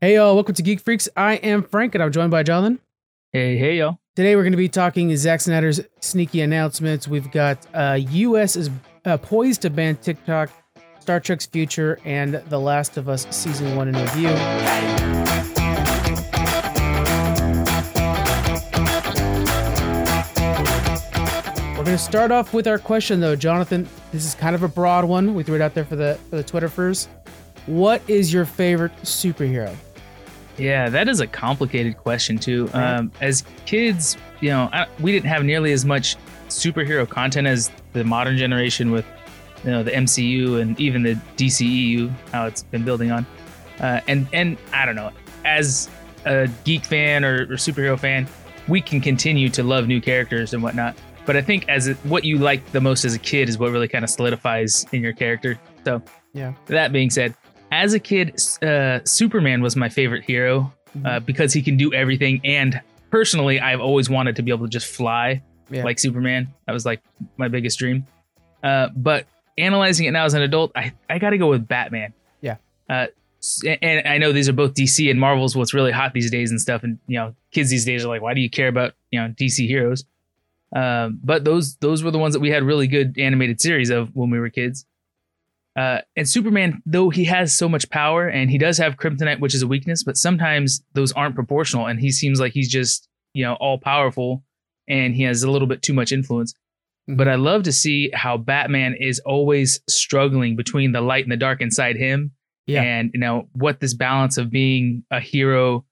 Hey y'all, welcome to Geek Freaks. I am Frank and I'm joined by Jonathan. Hey, hey, yo. Today we're going to be talking Zack Snyder's sneaky announcements. We've got uh, US is uh, poised to ban TikTok, Star Trek's future, and The Last of Us season one in review. We're going to start off with our question though, Jonathan. This is kind of a broad one. We threw it out there for the for the Twitter first. What is your favorite superhero? Yeah, that is a complicated question too. Um, as kids, you know, I, we didn't have nearly as much superhero content as the modern generation with, you know, the MCU and even the DCEU, how it's been building on. Uh, and and I don't know, as a geek fan or, or superhero fan, we can continue to love new characters and whatnot. But I think as a, what you like the most as a kid is what really kind of solidifies in your character. So Yeah. that being said, as a kid, uh, Superman was my favorite hero uh, because he can do everything. And personally, I've always wanted to be able to just fly Yeah. like Superman. That was like my biggest dream. Uh, but analyzing it now as an adult, I, I got to go with Batman. Yeah. Uh, and I know these are both DC and Marvel's what's really hot these days and stuff. And you know, kids these days are like, why do you care about you know DC heroes? Um, but those those were the ones that we had really good animated series of when we were kids. Uh, and Superman, though he has so much power and he does have kryptonite, which is a weakness, but sometimes those aren't proportional, and he seems like he's just you know all powerful, and he has a little bit too much influence. But I love to see how Batman is always struggling between the light and the dark inside him, Yeah. and you know what this balance of being a hero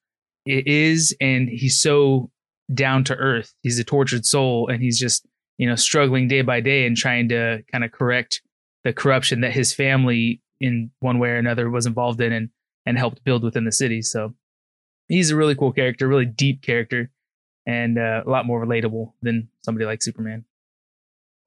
is, and he's so down to earth. He's a tortured soul, and he's just you know struggling day by day and trying to kind of correct the corruption that his family in one way or another was involved in and and helped build within the city. So he's a really cool character, really deep character, and uh, a lot more relatable than somebody like Superman.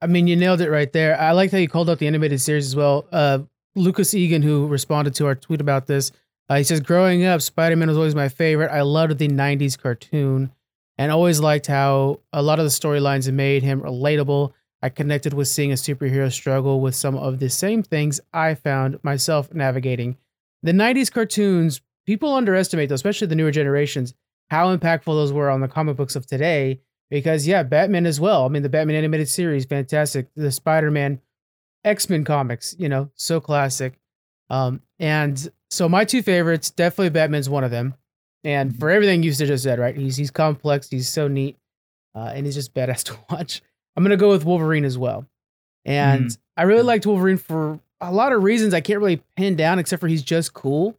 I mean, you nailed it right there. I like how you called out the animated series as well. Uh, Lucas Egan, who responded to our tweet about this, uh, he says, "Growing up, Spider Man was always my favorite. I loved the '90s cartoon, and always liked how a lot of the storylines made him relatable. I connected with seeing a superhero struggle with some of the same things I found myself navigating. The '90s cartoons, people underestimate, those, especially the newer generations, how impactful those were on the comic books of today." because yeah, Batman as well. I mean, the Batman animated series, fantastic. The Spider-Man, X-Men comics, you know, so classic. Um, and so my two favorites, definitely Batman's one of them. And for everything you said just said, right? He's he's complex, he's so neat, uh, and he's just badass to watch. I'm gonna go with Wolverine as well. And I really liked Wolverine for a lot of reasons I can't really pin down, except for he's just cool.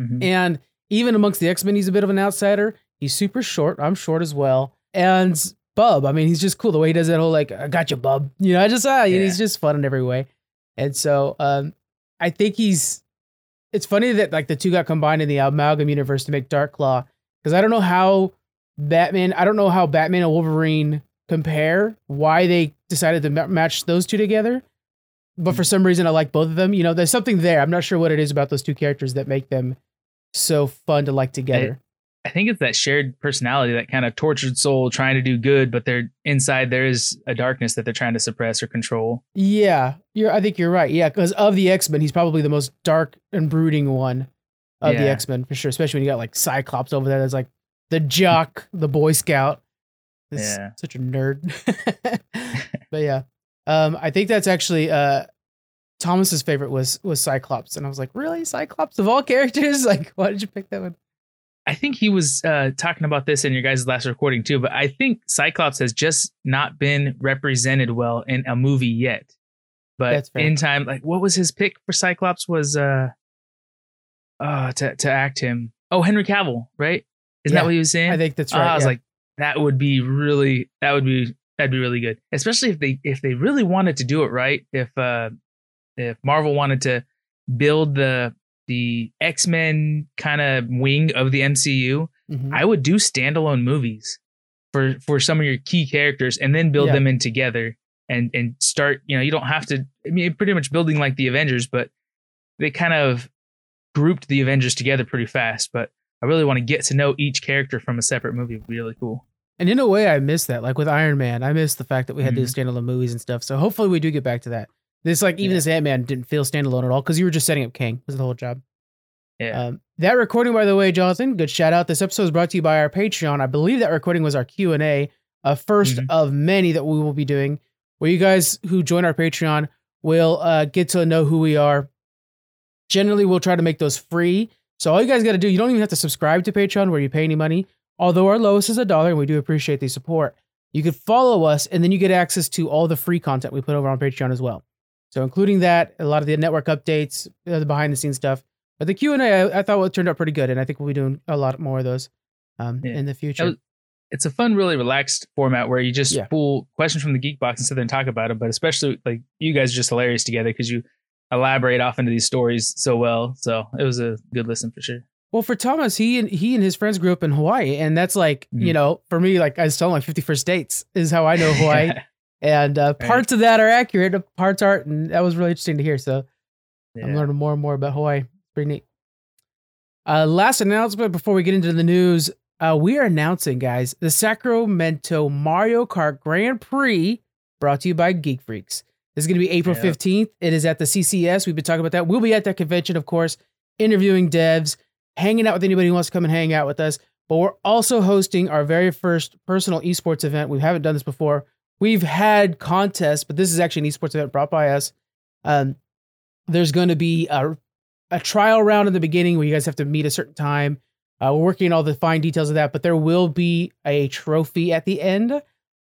Mhm. And even amongst the X Men, he's a bit of an outsider. He's super short. I'm short as well. And Bub, I mean, he's just cool. The way he does that whole like, I got you, Bub. You know, I just ah, Yeah. he's just fun in every way. And so, um, I think he's. It's funny that like the two got combined in the amalgam universe to make Dark Claw because I don't know how Batman. I don't know how Batman and Wolverine compare. Why they decided to ma- match those two together. But for some reason, I like both of them. You know, there's something there. I'm not sure what it is about those two characters that make them so fun to like together. I think it's that shared personality, that kind of tortured soul trying to do good, but they're inside there is a darkness that they're trying to suppress or control. Yeah, you're. I think you're right. Yeah, because of the X Men, he's probably the most dark and brooding one of the X Men for sure. Especially when you got like Cyclops over there. That's like the jock, the Boy Scout. This Yeah. such a nerd. but yeah, um, I think that's actually uh, Thomas's favorite was was Cyclops, and I was like, really, Cyclops of all characters? Like, why did you pick that one? I think he was uh, talking about this in your guys' last recording too, but I think Cyclops has just not been represented well in a movie yet. But That's in time, like what was his pick for Cyclops? Was uh, uh to to act him? Oh, Henry Cavill, right? Isn't Yeah, that what he was saying? I think that's Ah, right. I was yeah. like, that would be really, that would be, that'd be really good. Especially if they, if they really wanted to do it right. If, uh, if Marvel wanted to build the, the X Men kind of wing of the MCU, Mhm. I would do standalone movies for for some of your key characters, and then build Yeah. them in together and and start. You know, you don't have to. I mean, pretty much building like the Avengers, but they kind of grouped the Avengers together pretty fast. But I really want to get to know each character from a separate movie. Would be really cool. And in a way, I miss that. Like with Iron Man, I miss the fact that we had Mm-hmm. standalone movies and stuff. So hopefully, we do get back to that. This like even Yeah. this Ant Man didn't feel standalone at all because you were just setting up Kang. Was the whole job. Yeah. Um, that recording, by the way, Jonathan, good shout out. This episode is brought to you by our Patreon. I believe that recording was our Q and A, a 1st Mhm. of many that we will be doing, where you guys who join our Patreon will uh, get to know who we are. Generally, we'll try to make those free. So all you guys got to do, you don't even have to subscribe to Patreon where you pay any money. Although our lowest is a dollar, and we do appreciate the support. You could follow us, and then you get access to all the free content we put over on Patreon as well. So including that, a lot of the network updates, uh, the behind the scenes stuff. But the Q and A, I, I thought it turned out pretty good, and I think we'll be doing a lot more of those um, Yeah. in the future. it's a fun, really relaxed format where you just Yeah. pull questions from the Geek Box and sit there and talk about them. But especially like you guys are just hilarious together because you elaborate off into these stories so well. So it was a good listen for sure. Well, for Thomas, he and he and his friends grew up in Hawaii, and that's like you Mhm. know, for me, like I was telling my fifty first dates is how I know Hawaii, and uh, parts of that are accurate, parts aren't, and that was really interesting to hear. So I'm learning more and more about Hawaii. Pretty neat. Uh, last announcement before we get into the news, uh, we are announcing, guys, the Sacramento Mario Kart Grand Prix, brought to you by Geek Freaks. This is going to be April Yeah. 15th. It is at the CCS. We've been talking about that. We'll be at that convention, of course, interviewing devs, hanging out with anybody who wants to come and hang out with us. But we're also hosting our very first personal esports event. We haven't done this before. We've had contests, but this is actually an esports event brought by us. Um, there's going to be a, a trial round in the beginning where you guys have to meet a certain time. Uh, we're working on all the fine details of that, but there will be a trophy at the end,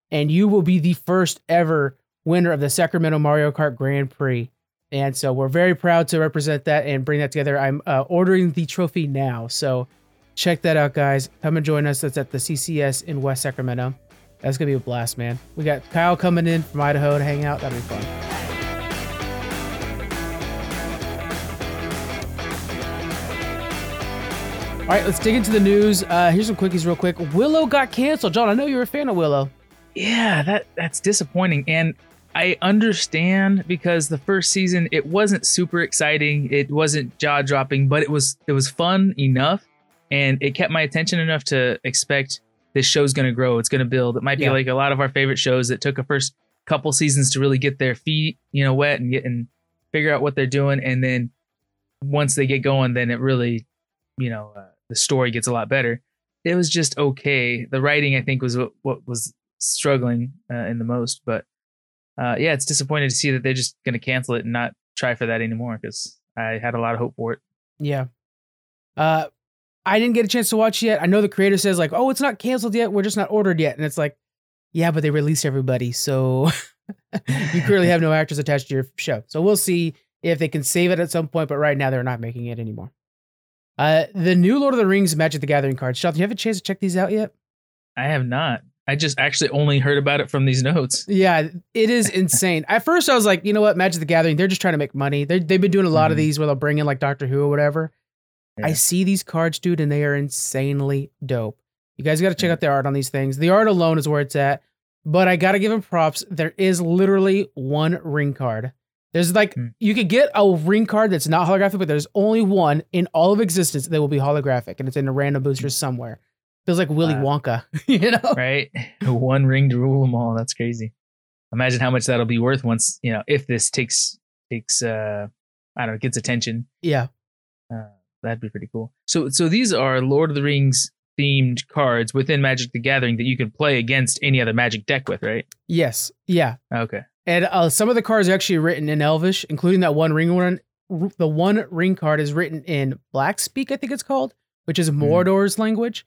and you will be the first ever winner of the Sacramento Mario Kart Grand Prix. And so we're very proud to represent that and bring that together. I'm uh, ordering the trophy now. So check that out, guys. Come and join us. That's at the CCS in West Sacramento. That's going to be a blast, man. We got Kyle coming in from Idaho to hang out. That'll be fun. All right, let's dig into the news. Uh, here's some quickies, real quick. Willow got canceled. John, I know you're a fan of Willow. Yeah, that that's disappointing. And I understand because the first season it wasn't super exciting. It wasn't jaw dropping, but it was it was fun enough and it kept my attention enough to expect this show's gonna grow. It's gonna build. It might be Yeah. like a lot of our favorite shows that took a first couple seasons to really get their feet, you know, wet and get and figure out what they're doing. And then once they get going, then it really, you know, uh, the story gets a lot better. It was just okay. The writing, I think, was what, what was struggling uh, in the most. But uh, yeah, it's disappointing to see that they're just going to cancel it and not try for that anymore because I had a lot of hope for it. Yeah. Uh, I didn't get a chance to watch yet. I know the creator says like, "Oh, it's not canceled yet. We're just not ordered yet," and it's like, yeah, but they released everybody, so you clearly have no actors attached to your show. So we'll see if they can save it at some point. But right now, they're not making it anymore. Uh, the new Lord of the Rings Magic the Gathering cards. Sean, do you have a chance to check these out yet? I have not. I just actually only heard about it from these notes. Yeah, it is insane. At first, I was like, you know what, Magic the Gathering, they're just trying to make money. They're, they've been doing a lot of Mhm. these where they'll bring in like Doctor Who or whatever. I see these cards, dude, and they are insanely dope. You guys got to check Yeah. out the art on these things. The art alone is where it's at, but I got to give them props. There is literally one ring card. There's like, Hmm. you could get a ring card that's not holographic, but there's only one in all of existence that will be holographic, and it's in a random booster somewhere. Feels like Willy Wow. Wonka, you know? Right? One ring to rule them all. That's crazy. Imagine how much that'll be worth once, you know, if this takes, takes, uh, I don't know, gets attention. Yeah. Uh, that'd be pretty cool. So, so these are Lord of the Rings themed cards within Magic the Gathering that you can play against any other Magic deck with, right? Yes. Yeah. Okay. And uh, some of the cards are actually written in Elvish, including that one ring one. The one ring card is written in Black Speak, I think it's called, which is Mordor's language.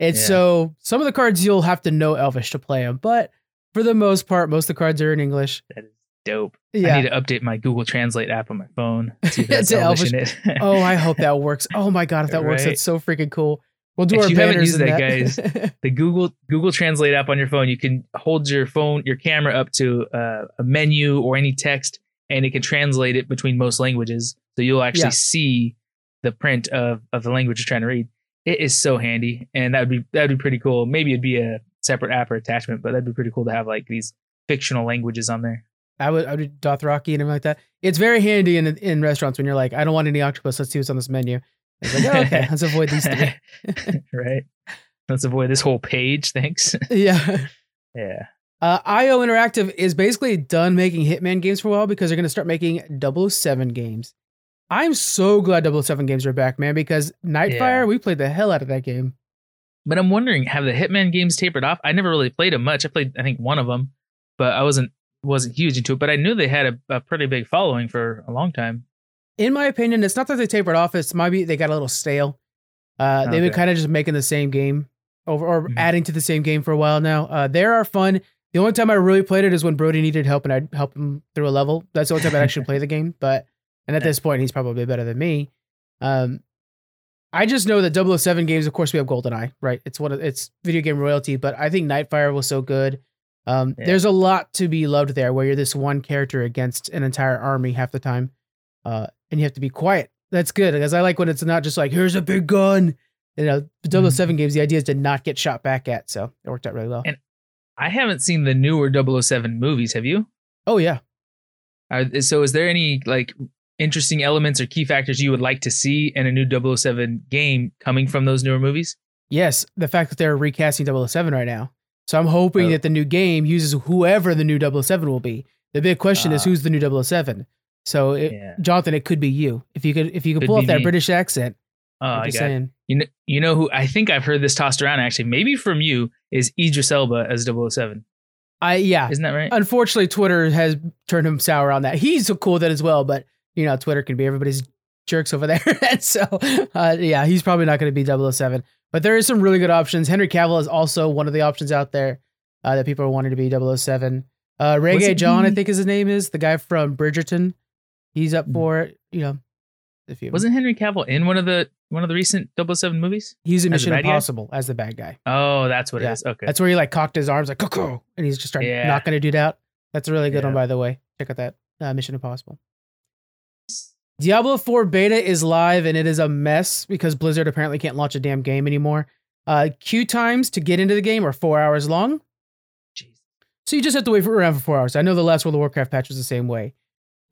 And Yeah. so some of the cards you'll have to know Elvish to play them, but for the most part, most of the cards are in English. That is dope. Yeah. I need to update my Google Translate app on my phone. See that's To Elvish it. oh, I hope that works. Oh my god, if that works, Right. that's so freaking cool. We'll do If our you haven't used in that, guys. the Google Google Translate app on your phone, you can hold your phone, your camera up to uh, a menu or any text, and it can translate it between most languages. So you'll actually Yeah. see the print of, of the language you're trying to read. It is so handy, and that would be that would be pretty cool. Maybe it'd be a separate app or attachment, but that'd be pretty cool to have like these fictional languages on there. I would, I would do Dothraki and everything like that. It's very handy in in restaurants when you're like, I don't want any octopus. Let's see what's on this menu. Like, oh, okay, let's avoid these three. right. Let's avoid this whole page. Thanks. yeah. yeah. Uh, IO Interactive is basically done making Hitman games for a while because they're going to start making 007 games. I'm so glad 007 games are back, man, because Nightfire, Yeah. we played the hell out of that game. But I'm wondering, have the Hitman games tapered off? I never really played them much. I played, I think, one of them, but I wasn't wasn't huge into it. But I knew they had a, a pretty big following for a long time. In my opinion, it's not that they tapered off, it's maybe they got a little stale. Uh, they've been kind of just making the same game over or Mhm. adding to the same game for a while now. Uh, they are fun. The only time I really played it is when Brody needed help and I'd help him through a level. That's the only time I actually play the game. But and at this point, he's probably better than me. Um, I just know that 007 games, of course, we have GoldenEye, right? It's one of it's video game royalty, but I think Nightfire was so good. Um, Yeah. There's a lot to be loved there, where you're this one character against an entire army half the time, uh, and you have to be quiet. That's good because I like when it's not just like here's a big gun. You know, the 007 games, the idea is to not get shot back at, so it worked out really well. And- I haven't seen the newer 007 movies. Have you? oh yeah, Are, so is there any like interesting elements or key factors you would like to see in a new 007 game coming from those newer movies? yes, the fact that they're recasting 007 right now, so I'm hoping Oh. that the new game uses whoever the new 007 will be. The big question is Ah. who's the new 007. So, it, Yeah. Jonathan, it could be you if you could if you could Could pull off that me. British accent. Oh, I'm I just got saying. You know, you know who I think I've heard this tossed around actually, maybe from you, is Idris Elba as 007. I yeah. Isn't that right? Unfortunately, Twitter has turned him sour on that. He's cool with it as well, but you know, Twitter can be everybody's jerks over there. and so, uh, yeah, he's probably not going to be 007. But there is some really good options. Henry Cavill is also one of the options out there uh, that people are wanting to be 007. Uh, Regé-Jean, I think is his name is the guy from Bridgerton. He's up Hmm. for it. You know, if you Wasn't Henry Cavill in one of the one of the recent 007 movies? he's in as Mission bad guy? Impossible as the bad guy. Oh, that's what Yeah. it is. Okay. That's where he like cocked his arms like cuckoo, and he's just started Yeah. knocking a dude out. That's a really good one, by the way. Check out that uh, Mission Impossible. Diablo 4 beta is live and it is a mess because Blizzard apparently can't launch a damn game anymore. Uh, queue times to get into the game are four hours long, Jeez. so you just have to wait for around for four hours. I know the last World of Warcraft patch was the same way,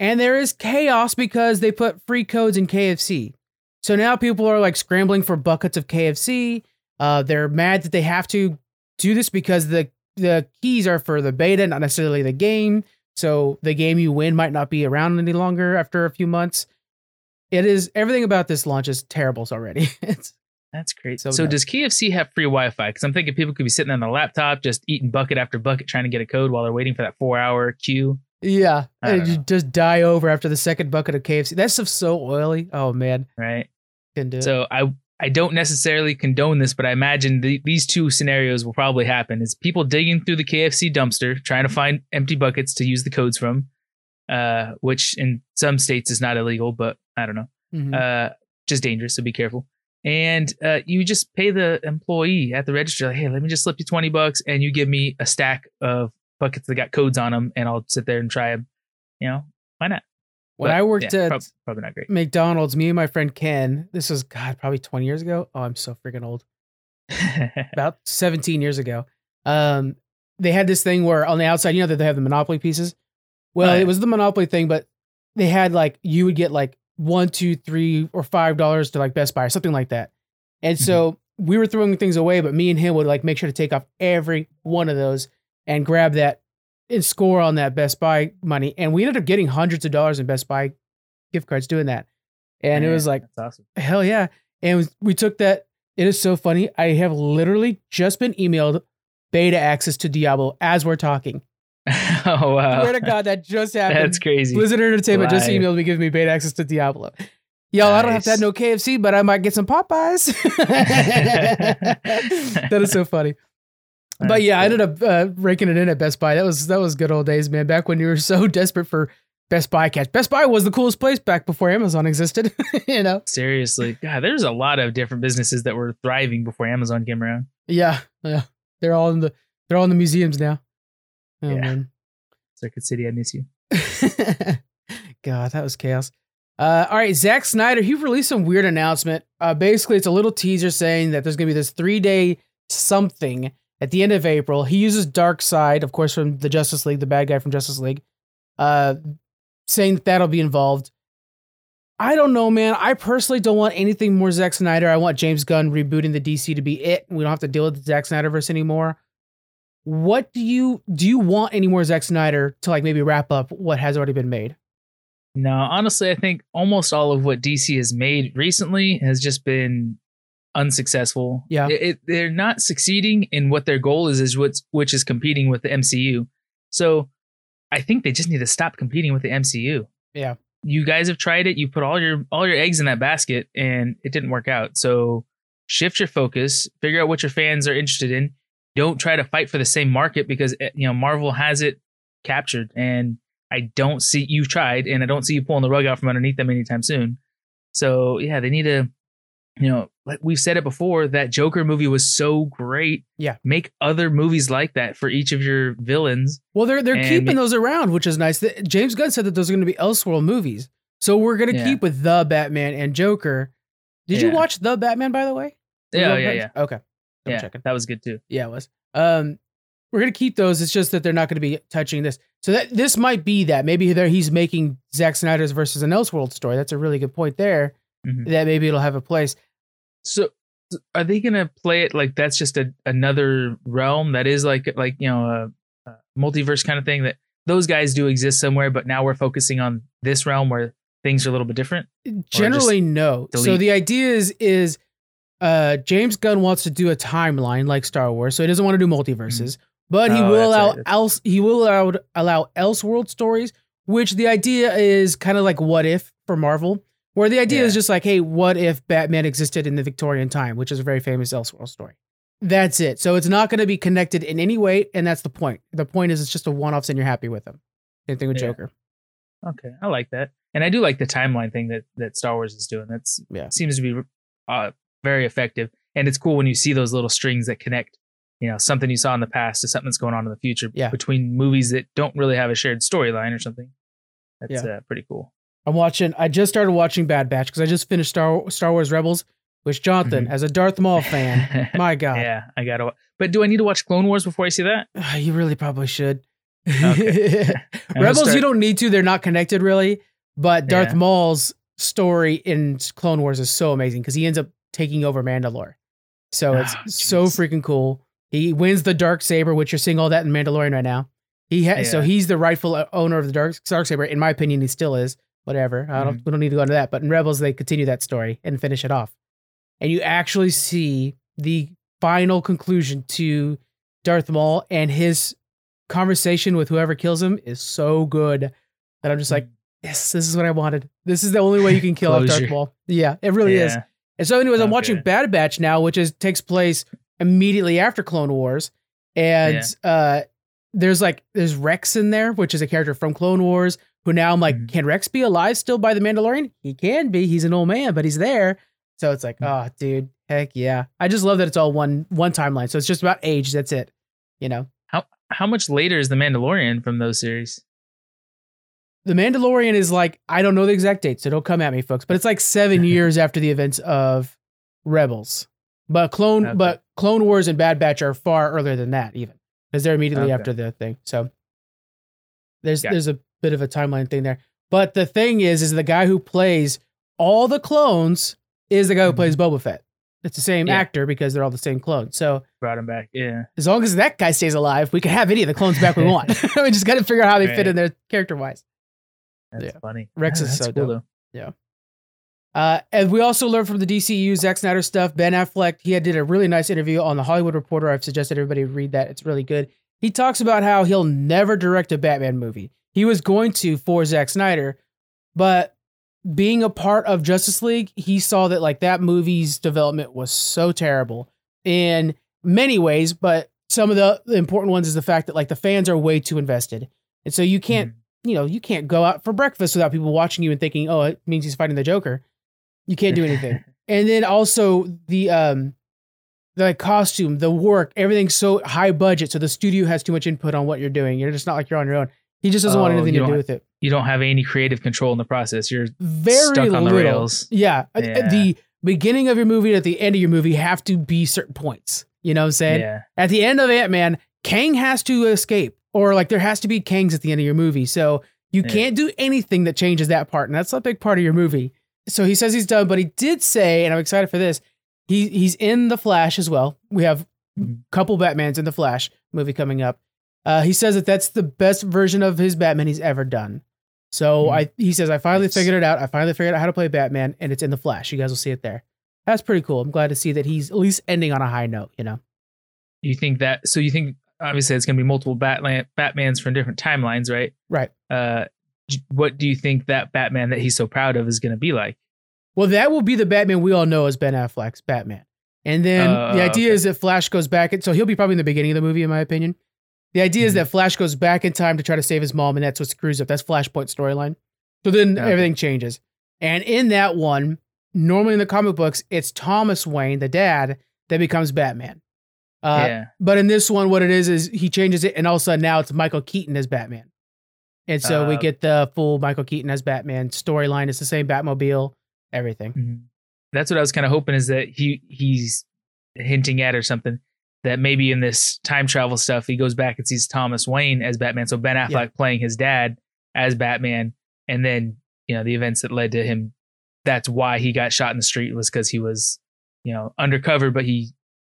and there is chaos because they put free codes in KFC. So now people are like scrambling for buckets of KFC. Uh, they're mad that they have to do this because the the keys are for the beta, not necessarily the game. So the game you win might not be around any longer after a few months. It is everything about this launch is terrible already. it's, That's great. So So, does KFC have free Wi-Fi? Because I'm thinking people could be sitting on the laptop just eating bucket after bucket trying to get a code while they're waiting for that four-hour queue. yeah, and you just die over after the second bucket of KFC. That stuff's so oily. Oh man, Right. can do it. So I I don't necessarily condone this, but I imagine the, these two scenarios will probably happen: is people digging through the KFC dumpster trying to find empty buckets to use the codes from, uh, which in some states is not illegal, but I don't know, Mhm. uh, just dangerous. So be careful. And uh, you just pay the employee at the register, like, hey, let me just slip you twenty bucks, and you give me a stack of buckets that got codes on them, and I'll sit there and try them. You know, why not? when But, I worked yeah, at prob- probably not great. McDonald's, me and my friend Ken, this was God probably twenty years ago. Oh, I'm so freaking old. about 17 years ago. Um, they had this thing where on the outside, you know that they have the Monopoly pieces. Well, it was the Monopoly thing, but they had like you would get like one, two, three, or five dollars to like Best Buy or something like that. And so we were throwing things away, but me and him would like make sure to take off every one of those and grab that and score on that Best Buy money. And we ended up getting hundreds of dollars in Best Buy gift cards doing that. And it was like, awesome. Hell yeah. And we took that. It is so funny. I have literally just been emailed beta access to Diablo as we're talking. oh wow, Swear to God, that just happened. that's crazy. Blizzard Entertainment just emailed me, giving me beta access to Diablo. Y'all, I don't have to have no KFC, but I might get some Popeyes. that is so funny. But That's yeah, I ended up uh, raking it in at Best Buy. That was that was good old days, man. Back when you were so desperate for Best Buy cash. Best Buy was the coolest place back before Amazon existed. you know? Seriously, God, there's a lot of different businesses that were thriving before Amazon came around. Yeah, yeah. They're all in the they're all in the museums now. Oh Yeah. man. Circuit City, I miss you. God, that was chaos. Uh, all right, Zack Snyder, he released some weird announcement. Uh, basically, it's a little teaser saying that there's gonna be this three day something at the end of April. He uses Darkseid, of course, from the Justice League, the bad guy from Justice League, uh, saying that that'll be involved. I don't know, man. I personally don't want anything more Zack Snyder. I want James Gunn rebooting the DC to be it. We don't have to deal with the Zack Snyderverse anymore. What do you do? You want any more Zack Snyder to like maybe wrap up what has already been made? No, honestly, I think almost all of what DC has made recently has just been unsuccessful. Yeah. It, it- they're not succeeding in what their goal is, is what's which is competing with the MCU. So I think they just need to stop competing with the MCU. Yeah. You guys have tried it. You put all your all your eggs in that basket, and it didn't work out. So shift your focus. Figure out what your fans are interested in. Don't try to fight for the same market because eh, you know Marvel has it captured, and I don't see you tried, and I don't see you pulling the rug out from underneath them anytime soon. So yeah, they need to, you know, like we've said it before, that Joker movie was so great. Yeah. make other movies like that for each of your villains. Well, they're they're And keeping those around, which is nice. James Gunn said that those are going to be Elseworld movies, so we're going to Yeah. keep with the Batman and Joker. Did you watch the Batman, by the way? Yeah, yeah, yeah, Okay, double yeah. checking. That was good too. Yeah, it was. Um, we're gonna keep those. It's just that they're not going to be touching this. So that this might be that maybe there he's making Zack Snyder's versus an Elseworld story. That's a really good point there. Mhm. That maybe it'll have a place. So are they gonna play it like that's just a another realm that is like like you know a, a multiverse kind of thing that those guys do exist somewhere, but now we're focusing on this realm where things are a little bit different. Generally, no. So the idea is is uh, James Gunn wants to do a timeline like Star Wars, so he doesn't want to do multiverses, but he Oh, will allow right, else he will allow allow Elseworld stories, which the idea is kind of like what if for Marvel, where the idea is just like, hey, what if Batman existed in the Victorian time, which is a very famous Elseworld story. That's it. So it's not going to be connected in any way, and that's the point. The point is it's just a one-offs, and you're happy with them. Same thing with Yeah. Joker. Okay, I like that, and I do like the timeline thing that that Star Wars is doing. That's Yeah. seems to be uh, very effective, and it's cool when you see those little strings that connect. You know, something you saw in the past to something that's going on in the future. Yeah. between movies that don't really have a shared storyline or something. That's uh, pretty cool. I'm watching. I just started watching Bad Batch because I just finished Star Star Wars Rebels, which Jonathan, Mhm. as a Darth Maul fan, my God, yeah, I gotta. But do I need to watch Clone Wars before I see that? you really probably should. Okay. Rebels, you don't need to. They're not connected really. But Darth Yeah. Maul's story in Clone Wars is so amazing because he ends up taking over Mandalore. So it's Ah, so freaking cool. He wins the dark saber, which you're seeing all that in Mandalorian right now. He ha- so he's the rightful owner of the dark dark saber. In my opinion, he still is. Whatever. I don't. Mhm. We don't need to go into that. But in Rebels, they continue that story and finish it off, and you actually see the final conclusion to Darth Maul and his conversation with whoever kills him is so good that I'm just like, yes, this is what I wanted. This is the only way you can kill off Darth Maul. Yeah, it really is. Yeah. And so, anyways, I'm watching Bad Batch now, which is takes place immediately after Clone Wars, and uh, there's like there's Rex in there, which is a character from Clone Wars. Who now I'm like, Mhm. can Rex be alive still by the Mandalorian? He can be. He's an old man, but he's there. So it's like, oh, dude, heck yeah! I just love that it's all one one timeline. So it's just about age. That's it. You know, how How much later is the Mandalorian from those series? The Mandalorian is like I don't know the exact date, so don't come at me, folks. But it's like seven years after the events of Rebels. But Clone, Okay. but Clone Wars and Bad Batch are far earlier than that, even because they're immediately Okay. after the thing. So there's it. there's a bit of a timeline thing there. But the thing is, is the guy who plays all the clones is the guy who Mhm. plays Boba Fett. It's the same Yeah. actor because they're all the same clone. So Brought him back. Yeah. as long as that guy stays alive, we can have any of the clones back we want. we just got to figure out how they fit in there character wise. That's Yeah. funny. Rex Yeah, is so cool dope. though. Uh, and we also learned from the DCU Zack Snyder stuff. Ben Affleck, he had did a really nice interview on the Hollywood Reporter. I've suggested everybody read that. It's really good. He talks about how he'll never direct a Batman movie. He was going to for Zack Snyder, but being a part of Justice League, he saw that like that movie's development was so terrible in many ways, but some of the, the important ones is the fact that like the fans are way too invested. And so you can't you know, you can't go out for breakfast without people watching you and thinking, oh, it means he's fighting the Joker. You can't do anything. and then also the um the costume, the work, everything's so high budget, so the studio has too much input on what you're doing. You're just not like you're on your own. He just doesn't want Oh, anything to do with it. you don't have any creative control in the process. You're Very stuck on the rails. Yeah. Yeah. The beginning of your movie and at the end of your movie have to be certain points. You know what I'm saying? yeah. At the end of Ant Man, Kang has to escape, or like there has to be Kangs at the end of your movie. So you Yeah. can't do anything that changes that part, and that's a big part of your movie. So he says he's done, but he did say, and I'm excited for this. He he's in the Flash as well. We have a couple Batmans in the Flash movie coming up. Uh, he says that that's the best version of his Batman he's ever done. So Mhm. I he says I finally figured it out. I finally figured out how to play Batman, and it's in the Flash. You guys will see it there. That's pretty cool. I'm glad to see that he's at least ending on a high note. You know. You think that? So you think obviously it's going to be multiple Batman Batmans from different timelines, right? Right. Uh, what do you think that Batman that he's so proud of is going to be like? Well, that will be the Batman we all know as Ben Affleck's Batman. And then Uh, the idea okay. is that Flash goes back, and so he'll be probably in the beginning of the movie, in my opinion. The idea is Mhm. that Flash goes back in time to try to save his mom, and that's what screws up. That's Flashpoint storyline. So then Okay. everything changes. And in that one, normally in the comic books, it's Thomas Wayne, the dad, that becomes Batman. Uh, yeah. But in this one, what it is is he changes it, and all of a sudden now it's Michael Keaton as Batman. And so we Uh, get the full Michael Keaton as Batman storyline. It's the same Batmobile, everything. Mhm. That's what I was kind of hoping is that he he's hinting at or something that maybe in this time travel stuff he goes back and sees Thomas Wayne as Batman, so Ben Affleck Yeah. playing his dad as Batman, and then you know the events that led to him. That's why he got shot in the street was because he was you know undercover, but he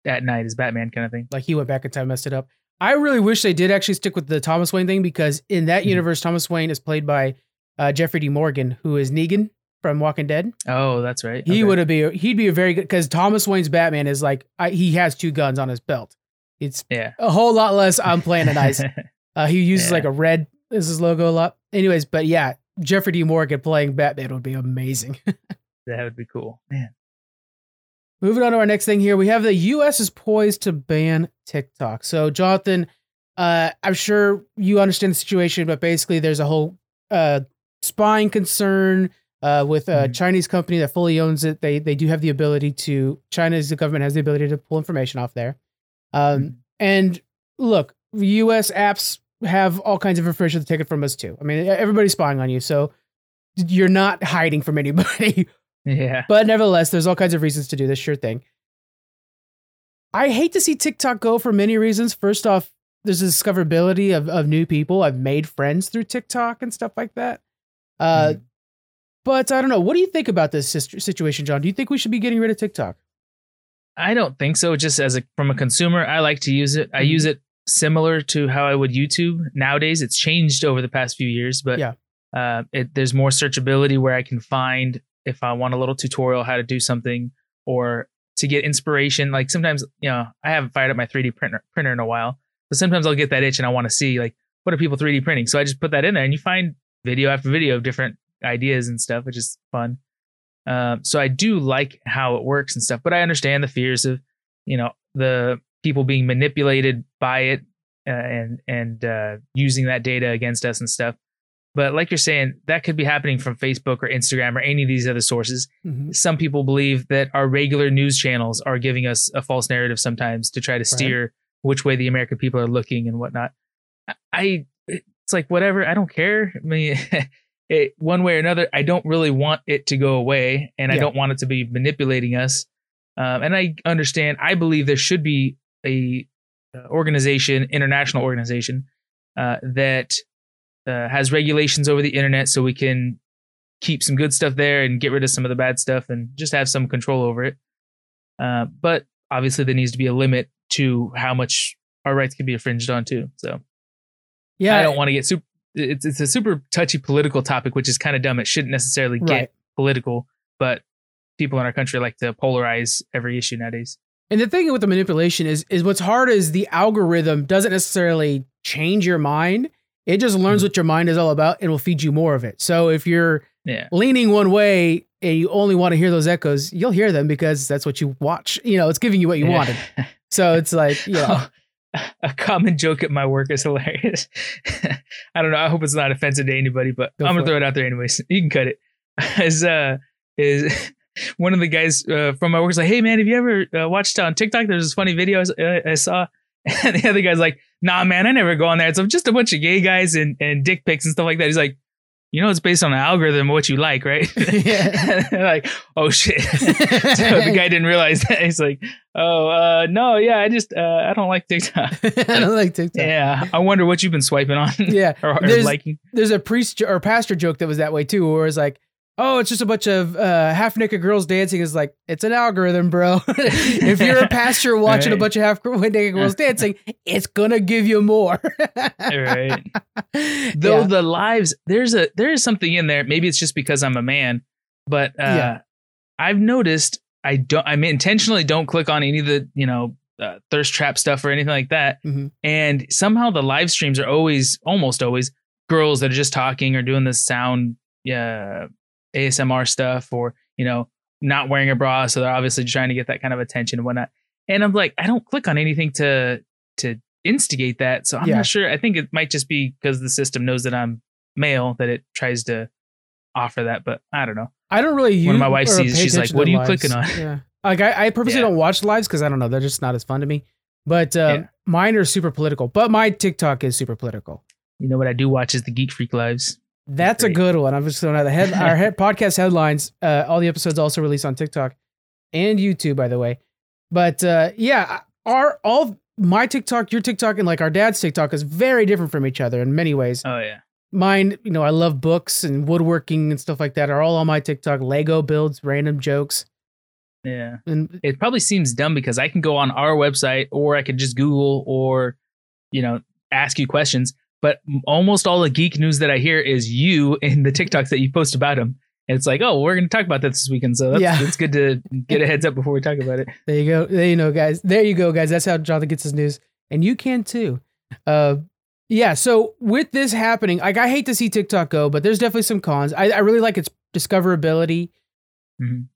at night is Batman kind of thing. like he went back in time, messed it up. I really wish they did actually stick with the Thomas Wayne thing because in that Mhm. universe, Thomas Wayne is played by uh, Jeffrey Dean Morgan, who is Negan from Walking Dead. Oh, that's right. He Okay. would have be he'd be a very good because Thomas Wayne's Batman is like I, he has two guns on his belt. It's Yeah. a whole lot less. I'm playing it nice. Uh, he uses Yeah. like a red as his logo a lot. Anyways, but yeah, Jeffrey Dean Morgan playing Batman would be amazing. that would be cool, man. Moving on to our next thing here, we have the U.S. is poised to ban TikTok. So, Jonathan, uh, I'm sure you understand the situation, but basically, there's a whole uh, spying concern uh, with a Mhm. Chinese company that fully owns it. They they do have the ability to China's the government has the ability to pull information off there. Um, Mhm. And look, U.S. apps have all kinds of information to take it from us too. I mean, everybody's spying on you, so you're not hiding from anybody. Yeah. But nevertheless, there's all kinds of reasons to do this. Sure thing. I hate to see TikTok go for many reasons. First off, there's a discoverability of, of new people. I've made friends through TikTok and stuff like that. Uh, Mhm. But I don't know. What do you think about this situation, John? Do you think we should be getting rid of TikTok? I don't think so. Just as a from a consumer, I like to use it. I Mhm. use it similar to how I would YouTube nowadays. It's changed over the past few years, but Yeah. uh, it, there's more searchability where I can find if I want a little tutorial how to do something or to get inspiration. Like sometimes, you know, I haven't fired up my 3D printer printer in a while, but sometimes I'll get that itch and I want to see like what are people 3D printing. So I just put that in there, and you find video after video of different ideas and stuff, which is fun. Um, so I do like how it works and stuff, but I understand the fears of, you know, the people being manipulated by it uh, and and uh, using that data against us and stuff. But like you're saying, that could be happening from Facebook or Instagram or any of these other sources. Some people believe that our regular news channels are giving us a false narrative sometimes to try to steer which way the American people are looking and whatnot. I- it's like whatever. I don't care. I mean, it, one way or another, I don't really want it to go away, and I don't want it to be manipulating us. Um, and I understand. I believe there should be a uh, organization, international organization, uh, that uh, has regulations over the internet, so we can keep some good stuff there and get rid of some of the bad stuff, and just have some control over it. Uh, but obviously, there needs to be a limit to how much our rights can be infringed on too. So Yeah, I don't want to get super. It's it's a super touchy political topic, which is kind of dumb. It shouldn't necessarily get Right. political, but people in our country like to polarize every issue nowadays. And the thing with the manipulation is is what's hard is the algorithm doesn't necessarily change your mind. It just learns Mhm. what your mind is all about and will feed you more of it. So if you're Yeah, leaning one way and you only want to hear those echoes, you'll hear them because that's what you watch. You know, it's giving you what you Yeah. wanted. So it's like, you know, a common joke at my work is hilarious. I don't know. I hope it's not offensive to anybody, but Go I'm gonna throw it out there anyways. You can cut it. Is uh is one of the guys uh, from my work is like, hey man, have you ever uh, watched on TikTok? There's this funny video I, uh, I saw, and the other guy's like, nah man, I never go on there. It's just a bunch of gay guys and and dick pics and stuff like that. He's like. You know, it's based on an algorithm of what you like, right? Yeah. Like, oh shit. so the guy didn't realize that. He's like, oh, uh, no, yeah, I just, uh, I don't like TikTok. I don't like TikTok. Yeah, I wonder what you've been swiping on Yeah. or, or There's- liking. There's a priest or pastor joke that was that way too, where it's like, oh, it's just a bunch of uh, half naked girls dancing. Is like it's an algorithm, bro. if you're a pastor watching a bunch of half naked girls dancing, it's gonna give you more. right. Though Yeah. the lives, there's a there is something in there. Maybe it's just because I'm a man, but uh, Yeah. I've noticed I don't. I intentionally don't click on any of the you know uh, thirst trap stuff or anything like that. Mhm. And somehow the live streams are always, almost always, girls that are just talking or doing this sound, yeah, ASMR stuff, or you know, not wearing a bra, so they're obviously trying to get that kind of attention and whatnot. And I'm like, I don't click on anything to to instigate that, so I'm Yeah. not sure. I think it might just be because the system knows that I'm male that it tries to offer that, but I don't know. I don't really use. When my wife sees, she's like, "What are you lives. clicking on?" Yeah, like I, I purposely Yeah. don't watch lives because I don't know they're just not as fun to me. But um, Yeah. mine are super political. But my TikTok is super political. You know what I do watch is the Geek Freak lives. That's a good one. I'm just throwing out the head. Our head, podcast headlines. Uh, all the episodes also released on TikTok and YouTube, by the way. But uh, yeah, our all my TikTok, your TikTok, and like our dad's TikTok is very different from each other in many ways. Oh yeah, Mine, you know, I love books and woodworking and stuff like that. Are all on my TikTok. Lego builds, random jokes, yeah. and it probably seems dumb because I can go on our website or I could just Google or, you know, ask you questions. But almost all the geek news that I hear is you in the TikToks that you post about him. And it's like, oh, we're going to talk about that this weekend. So that's, Yeah. it's good to get a heads up before we talk about it. There you go. There you know, guys. There you go, guys. That's how Jonathan gets his news, and you can too. Uh, yeah. So with this happening, like I hate to see TikTok go, but there's definitely some cons. I, I really like its discoverability. Mhm.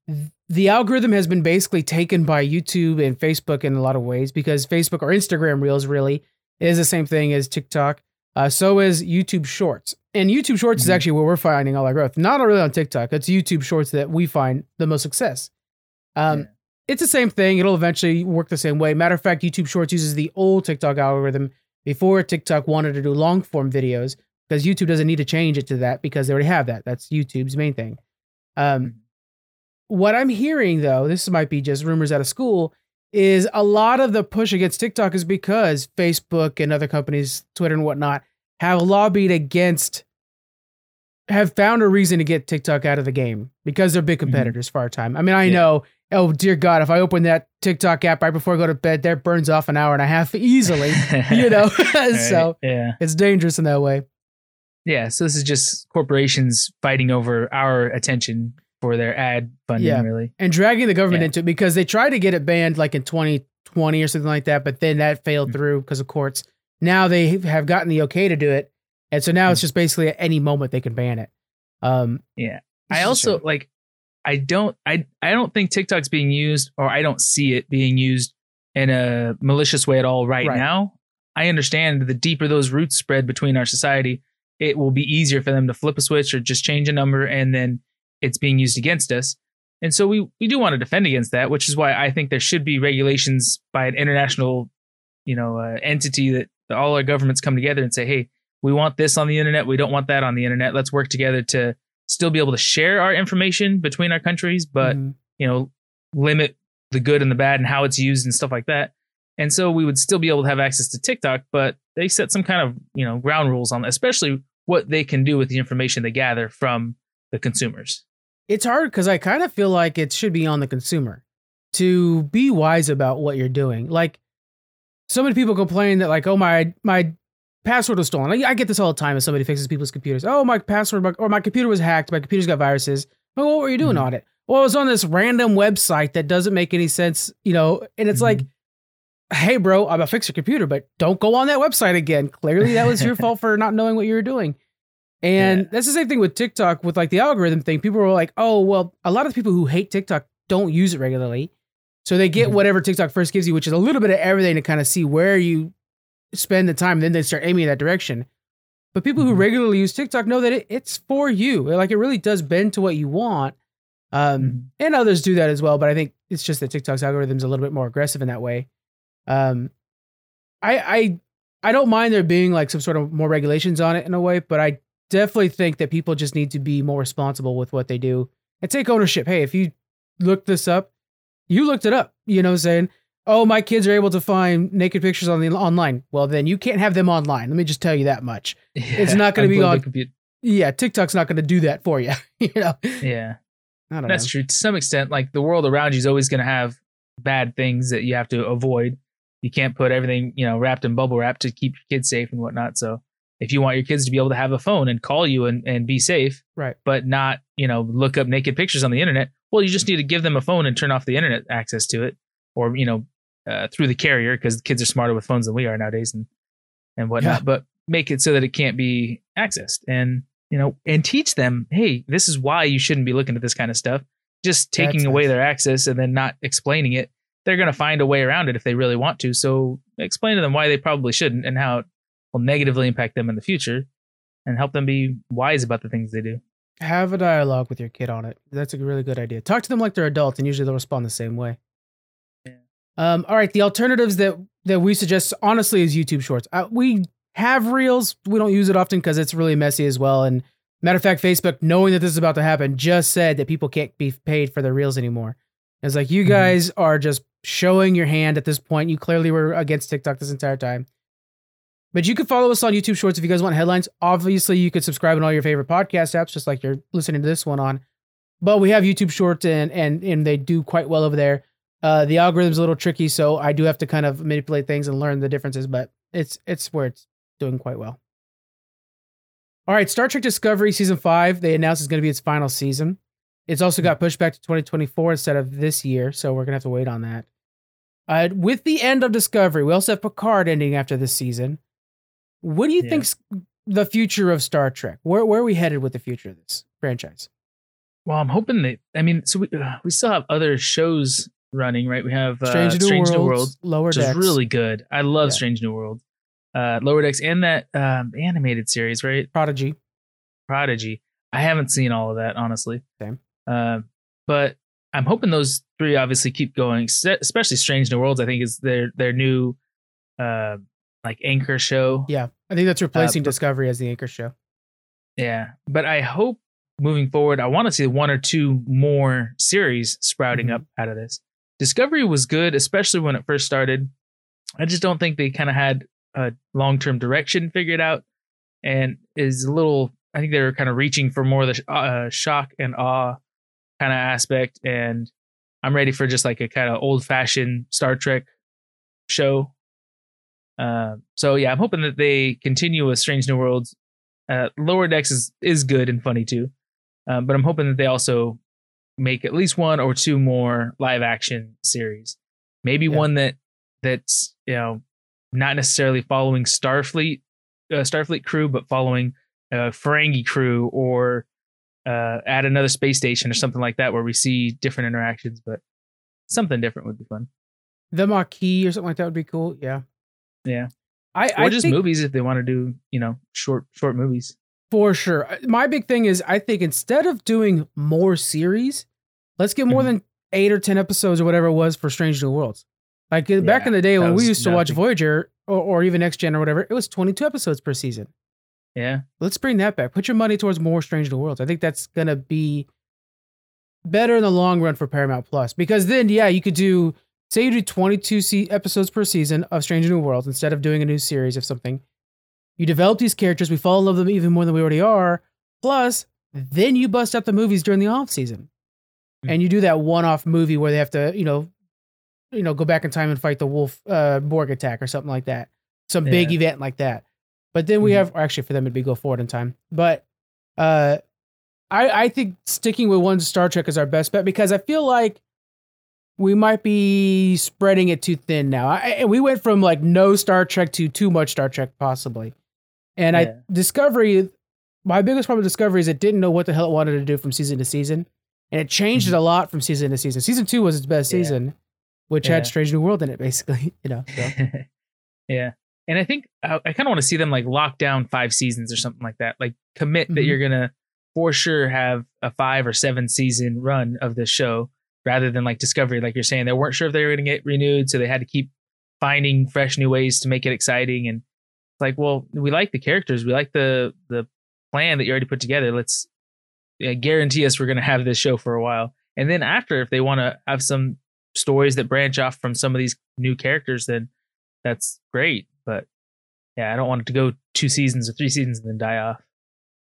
The algorithm has been basically taken by YouTube and Facebook in a lot of ways because Facebook or Instagram Reels really is the same thing as TikTok. Uh, so is YouTube Shorts, and YouTube Shorts is Mhm. actually where we're finding all our growth. Not really on TikTok. It's YouTube Shorts that we find the most success. Um, Yeah. it's the same thing. It'll eventually work the same way. Matter of fact, YouTube Shorts uses the old TikTok algorithm before TikTok wanted to do long form videos because YouTube doesn't need to change it to that because they already have that. That's YouTube's main thing. Um, what I'm hearing though, this might be just rumors out of school, is a lot of the push against TikTok is because Facebook and other companies, Twitter and whatnot, have lobbied against, have found a reason to get TikTok out of the game because they're big mm-hmm. competitors for our time. I mean, I Yeah. know, oh dear God, if I open that TikTok app right before I go to bed, that burns off an hour and a half easily, you know? Right? so yeah. it's dangerous in that way. Yeah. So this is just corporations fighting over our attention for their ad funding, Yeah. really. and dragging the government Yeah. into it because they tried to get it banned like in 2020 or something like that, but then that failed Mhm. through because of courts. Now they have gotten the okay to do it, and so now it's Mhm. just basically at any moment they can ban it. Um, Yeah. I also shame. like I don't I I don't think TikTok's being used or I don't see it being used in a malicious way at all right, Right. now. I understand the deeper those roots spread between our society, it will be easier for them to flip a switch or just change a number and then it's being used against us. And so we we do want to defend against that, which is why I think there should be regulations by an international, you know, uh, entity that, that all our governments come together and say, "Hey, we want this on the internet. We don't want that on the internet. Let's work together to still be able to share our information between our countries, but mhm. you know, limit the good and the bad and how it's used and stuff like that. And so we would still be able to have access to TikTok, but they set some kind of you know ground rules on, especially what they can do with the information they gather from the consumers. It's hard because I kind of feel like it should be on the consumer to be wise about what you're doing. Like, so many people complain that like, oh my my password was stolen. Like, I get this all the time as somebody fixes people's computers. Oh my password or my computer was hacked. My computer's got viruses. Oh, what were you doing Mhm. on it? Well, I was on this random website that doesn't make any sense, you know. And it's like, hey, bro, I'm gonna fix your computer, but don't go on that website again. Clearly, that was your fault for not knowing what you were doing. And Yeah. that's the same thing with TikTok with like the algorithm thing. People were like, oh, well, a lot of people who hate TikTok don't use it regularly. So they get Mhm. whatever TikTok first gives you, which is a little bit of everything to kind of see where you spend the time. Then they start aiming in that direction. But people who Mhm. regularly use TikTok know that it, it's for you. Like it really does bend to what you want. Um, Mhm. and others do that as well. But I think it's just that TikTok's algorithm is a little bit more aggressive in that way. Um, I I I don't mind there being like some sort of more regulations on it in a way, but I definitely think that people just need to be more responsible with what they do and take ownership. Hey, if you look this up, you looked it up. You know, what I'm saying, oh, my kids are able to find naked pictures on the online. Well, then you can't have them online. Let me just tell you that much. It's not gonna be Unplug the on- computer. yeah, TikTok's not going to do that for you. you know, Yeah. I don't That's know. true. To some extent, like the world around you is always going to have bad things that you have to avoid. You can't put everything, you know, wrapped in bubble wrap to keep your kids safe and whatnot. So if you want your kids to be able to have a phone and call you and, and be safe, Right. but not, you know, look up naked pictures on the internet, well, you just need to give them a phone and turn off the internet access to it or, you know, uh, through the carrier because kids are smarter with phones than we are nowadays and, and whatnot. Yeah. But make it so that it can't be accessed and, you know, and teach them, hey, this is why you shouldn't be looking at this kind of stuff just taking That's away their access and then not explaining it, they're going to find a way around it if they really want to. So explain to them why they probably shouldn't and how it will negatively impact them in the future and help them be wise about the things they do. Have a dialogue with your kid on it. That's a really good idea. Talk to them like they're adults, and usually they'll respond the same way. Yeah. Um. All right. The alternatives that that we suggest, honestly, is YouTube Shorts. Uh, we have Reels. We don't use it often because it's really messy as well. And matter of fact, Facebook, knowing that this is about to happen, just said that people can't be paid for their Reels anymore. It's like you Mhm. guys are just showing your hand at this point. You clearly were against TikTok this entire time. But you can follow us on YouTube Shorts if you guys want headlines. Obviously, you could subscribe on all your favorite podcast apps, just like you're listening to this one on. But we have YouTube Shorts, and and and they do quite well over there. Uh, the algorithm's a little tricky, so I do have to kind of manipulate things and learn the differences. But it's it's where it's doing quite well. All right, Star Trek Discovery season five. They announced it's going to be its final season. It's also got pushed back to 2024 instead of this year, so we're gonna have to wait on that. Uh, with the end of Discovery, we also have Picard ending after this season. What do you Yeah. think's the future of Star Trek? Where where are we headed with the future of this franchise? Well, I'm hoping that, I mean, so we, uh, we still have other shows running, right? We have uh, Strange, New, Strange Worlds, New World, Lower which Decks. is really good. I love Yeah. Strange New World. Uh, Lower Decks and that um, animated series, right? Prodigy. Prodigy. I haven't seen all of that, honestly. Same. Uh, but I'm hoping those three obviously keep going, especially Strange New Worlds. I think is their their new uh, like anchor show. Yeah, I think that's replacing but- Discovery as the anchor show. Yeah. But I hope moving forward, I want to see one or two more series sprouting Mhm. up out of this. Discovery was good, especially when it first started. I just don't think they kind of had a long term direction figured out, and is a little. I think they were kind of reaching for more of the sh- uh, shock and awe kind of aspect, and I'm ready for just like a kind of old fashioned Star Trek show. Uh, so yeah, I'm hoping that they continue with Strange New Worlds. Uh, Lower Decks is is good and funny too, um, but I'm hoping that they also make at least one or two more live action series. Maybe Yeah. one that that's you know not necessarily following Starfleet uh, Starfleet crew, but following uh, Ferengi crew or uh, at another space station or something like that, where we see different interactions. But something different would be fun. The Maquis or something like that would be cool. Yeah. Yeah, I, or I just think movies if they want to do you know short short movies. for sure. Uh, My big thing is I think instead of doing more series, let's get more Mhm. than eight or ten episodes or whatever it was for Strange New Worlds. Like uh, back in the day when we used to watch. Voyager or, or even Next Gen or whatever, it was 22 episodes per season. Yeah, Let's bring that back. Put your money towards more Strange New Worlds. I think that's gonna be better in the long run for Paramount Plus because then yeah, you could do say you do 22 se- episodes per season of Strange New Worlds instead of doing a new series of something. You develop these characters, we fall in love with them even more than we already are. Plus, then you bust out the movies during the off season, and you do that one-off movie where they have to, you know, you know, go back in time and fight the Wolf uh, Borg attack or something like that. Some big event like that. But then we Mhm. have, or actually, for them it'd be go forward in time. But uh, I I think sticking with one Star Trek is our best bet because I feel like we might be spreading it too thin now. I, we went from like no Star Trek to too much Star Trek possibly, and Yeah. I Discovery. My biggest problem with Discovery is it didn't know what the hell it wanted to do from season to season, and it changed it a lot from season to season. Season two was its best Mm-hmm. Yeah. season, which Yeah. had Strange New World in it, basically. You know, so. yeah. And I think I, I kind of want to see them like lock down five seasons or something like that. Like commit that Mhm. you're gonna for sure have a five or seven season run of this show, rather than like Discovery, like you're saying, they weren't sure if they were gonna get renewed, so they had to keep finding fresh new ways to make it exciting. And it's like, well, we like the characters, we like the the plan that you already put together. Let's yeah, guarantee us we're gonna have this show for a while. And then after, if they want to have some stories that branch off from some of these new characters, then that's great. But yeah, I don't want it to go two seasons or three seasons and then die off.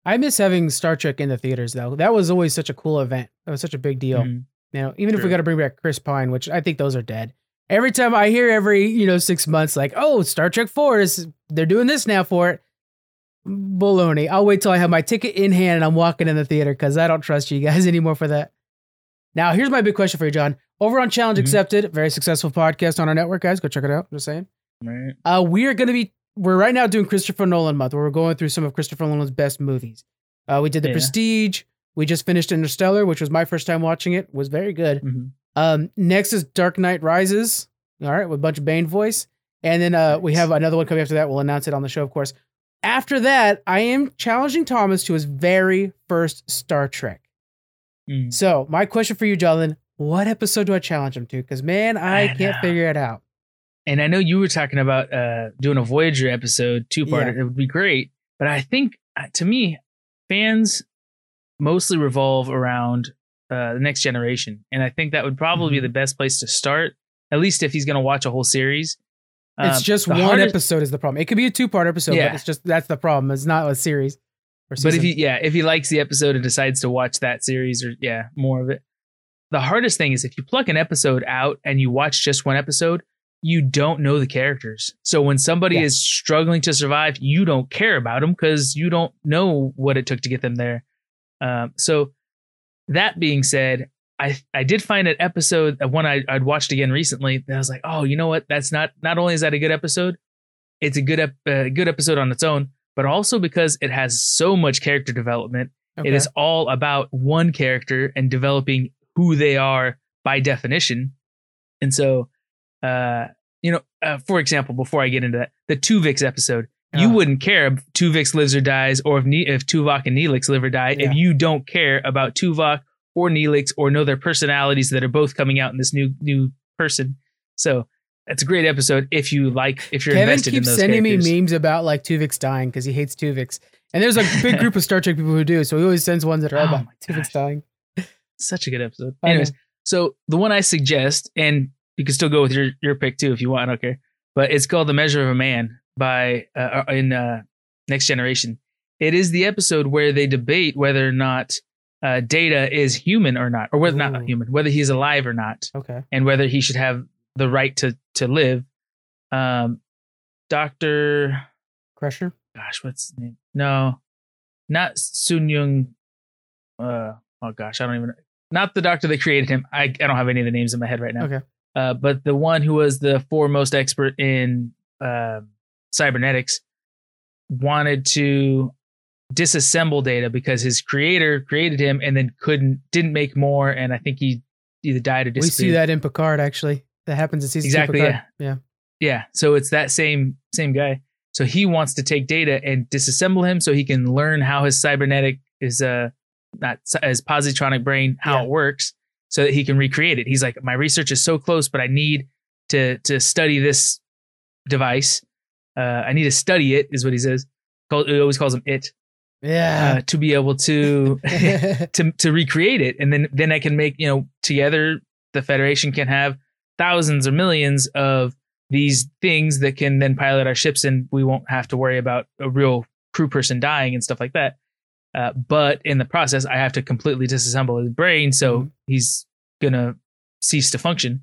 I miss having Star Trek in the theaters though. That was always such a cool event. That was such a big deal. Mhm. You know, even if we True. got to bring back Chris Pine, which I think those are dead. Every time I hear every you know six months, like, oh, Star Trek Four is they're doing this now for it. Baloney. I'll wait till I have my ticket in hand and I'm walking in the theater because I don't trust you guys anymore for that. Now, here's my big question for you, John. Over on Challenge Mhm. Accepted, very successful podcast on our network, guys. Go check it out. Just saying. Right. Uh, we are going to be, we're right now doing Christopher Nolan month where we're going through some of Christopher Nolan's best movies. Uh, we did The Yeah. Prestige. We just finished Interstellar, which was my first time watching it. was very good. Mhm. Um, next is Dark Knight Rises. All right, with a bunch of Bane voice. And then uh, we have another one coming after that. We'll announce it on the show, of course. After that, I am challenging Thomas to his very first Star Trek. Mm. So, my question for you, Jalen, what episode do I challenge him to? Because, man, I, I can't know. figure it out. And I know you were talking about uh, doing a Voyager episode, two part. Yeah. It would be great. But I think, uh, to me, fans mostly revolve around uh, the next generation. And I think that would probably be Mhm. the best place to start, at least if he's going to watch a whole series. It's Um, just one hardest- episode is the problem. It could be a two part episode, Yeah. but it's just that's the problem. It's not a series. Or But if he, yeah, if he likes the episode and decides to watch that series or yeah, more of it. The hardest thing is if you pluck an episode out and you watch just one episode, you don't know the characters. So when somebody Yeah. is struggling to survive, you don't care about them because you don't know what it took to get them there. Um, so that being said, I I did find an episode, uh, one I, I'd watched again recently. That I was like, oh, you know what? That's not. Not only is that a good episode, it's a good ep- uh, good episode on its own, but also because it has so much character development. Okay. It is all about one character and developing who they are by definition. And so, uh, you know, uh, for example, before I get into that, the Tuvix episode, you Uh, wouldn't care if Tuvix lives or dies, or if ne- if Tuvok and Neelix live or die, Yeah. if you don't care about Tuvok or Neelix or know their personalities that are both coming out in this new new person. So that's a great episode if you like if you're Kevin invested in keeps those sending characters. me memes about like Tuvix dying because he hates Tuvix. And there's a big group of Star Trek people who do, so he always sends ones that are Oh about my Tuvix dying. Such a good episode. I know. Anyways, so the one I suggest, and you can still go with your your pick too if you want. I don't care. But it's called "The Measure of a Man" by uh, uh, in uh, Next Generation. It is the episode where they debate whether or not uh, Data is human or not, or whether not, Ooh. not human, whether he's alive or not, Okay. and whether he should have the right to to live. Um, Doctor, Crusher. gosh, what's his name? No, not Sun Young. Uh, oh gosh, I don't even. Not the doctor that created him. I I don't have any of the names in my head right now. Okay. Uh, but the one who was the foremost expert in uh, cybernetics wanted to disassemble data because his creator created him and then couldn't didn't make more and i think he either died or We see that in Picard actually. That happens in season Exactly. Picard. Yeah. yeah so it's that same same guy so he wants to take data and disassemble him so he can learn how his cybernetic is uh not his positronic brain how Yeah. it works so that he can recreate it he's like my research is so close but i need to to study this device uh i need to study it is what he says. Called, he always calls him it. Uh, Yeah. to be able to to to recreate it. And then then I can make you know together the federation can have thousands or millions of these things that can then pilot our ships and we won't have to worry about a real crew person dying and stuff like that. Uh, but in the process I have to completely disassemble his brain so Mhm. he's gonna cease to function.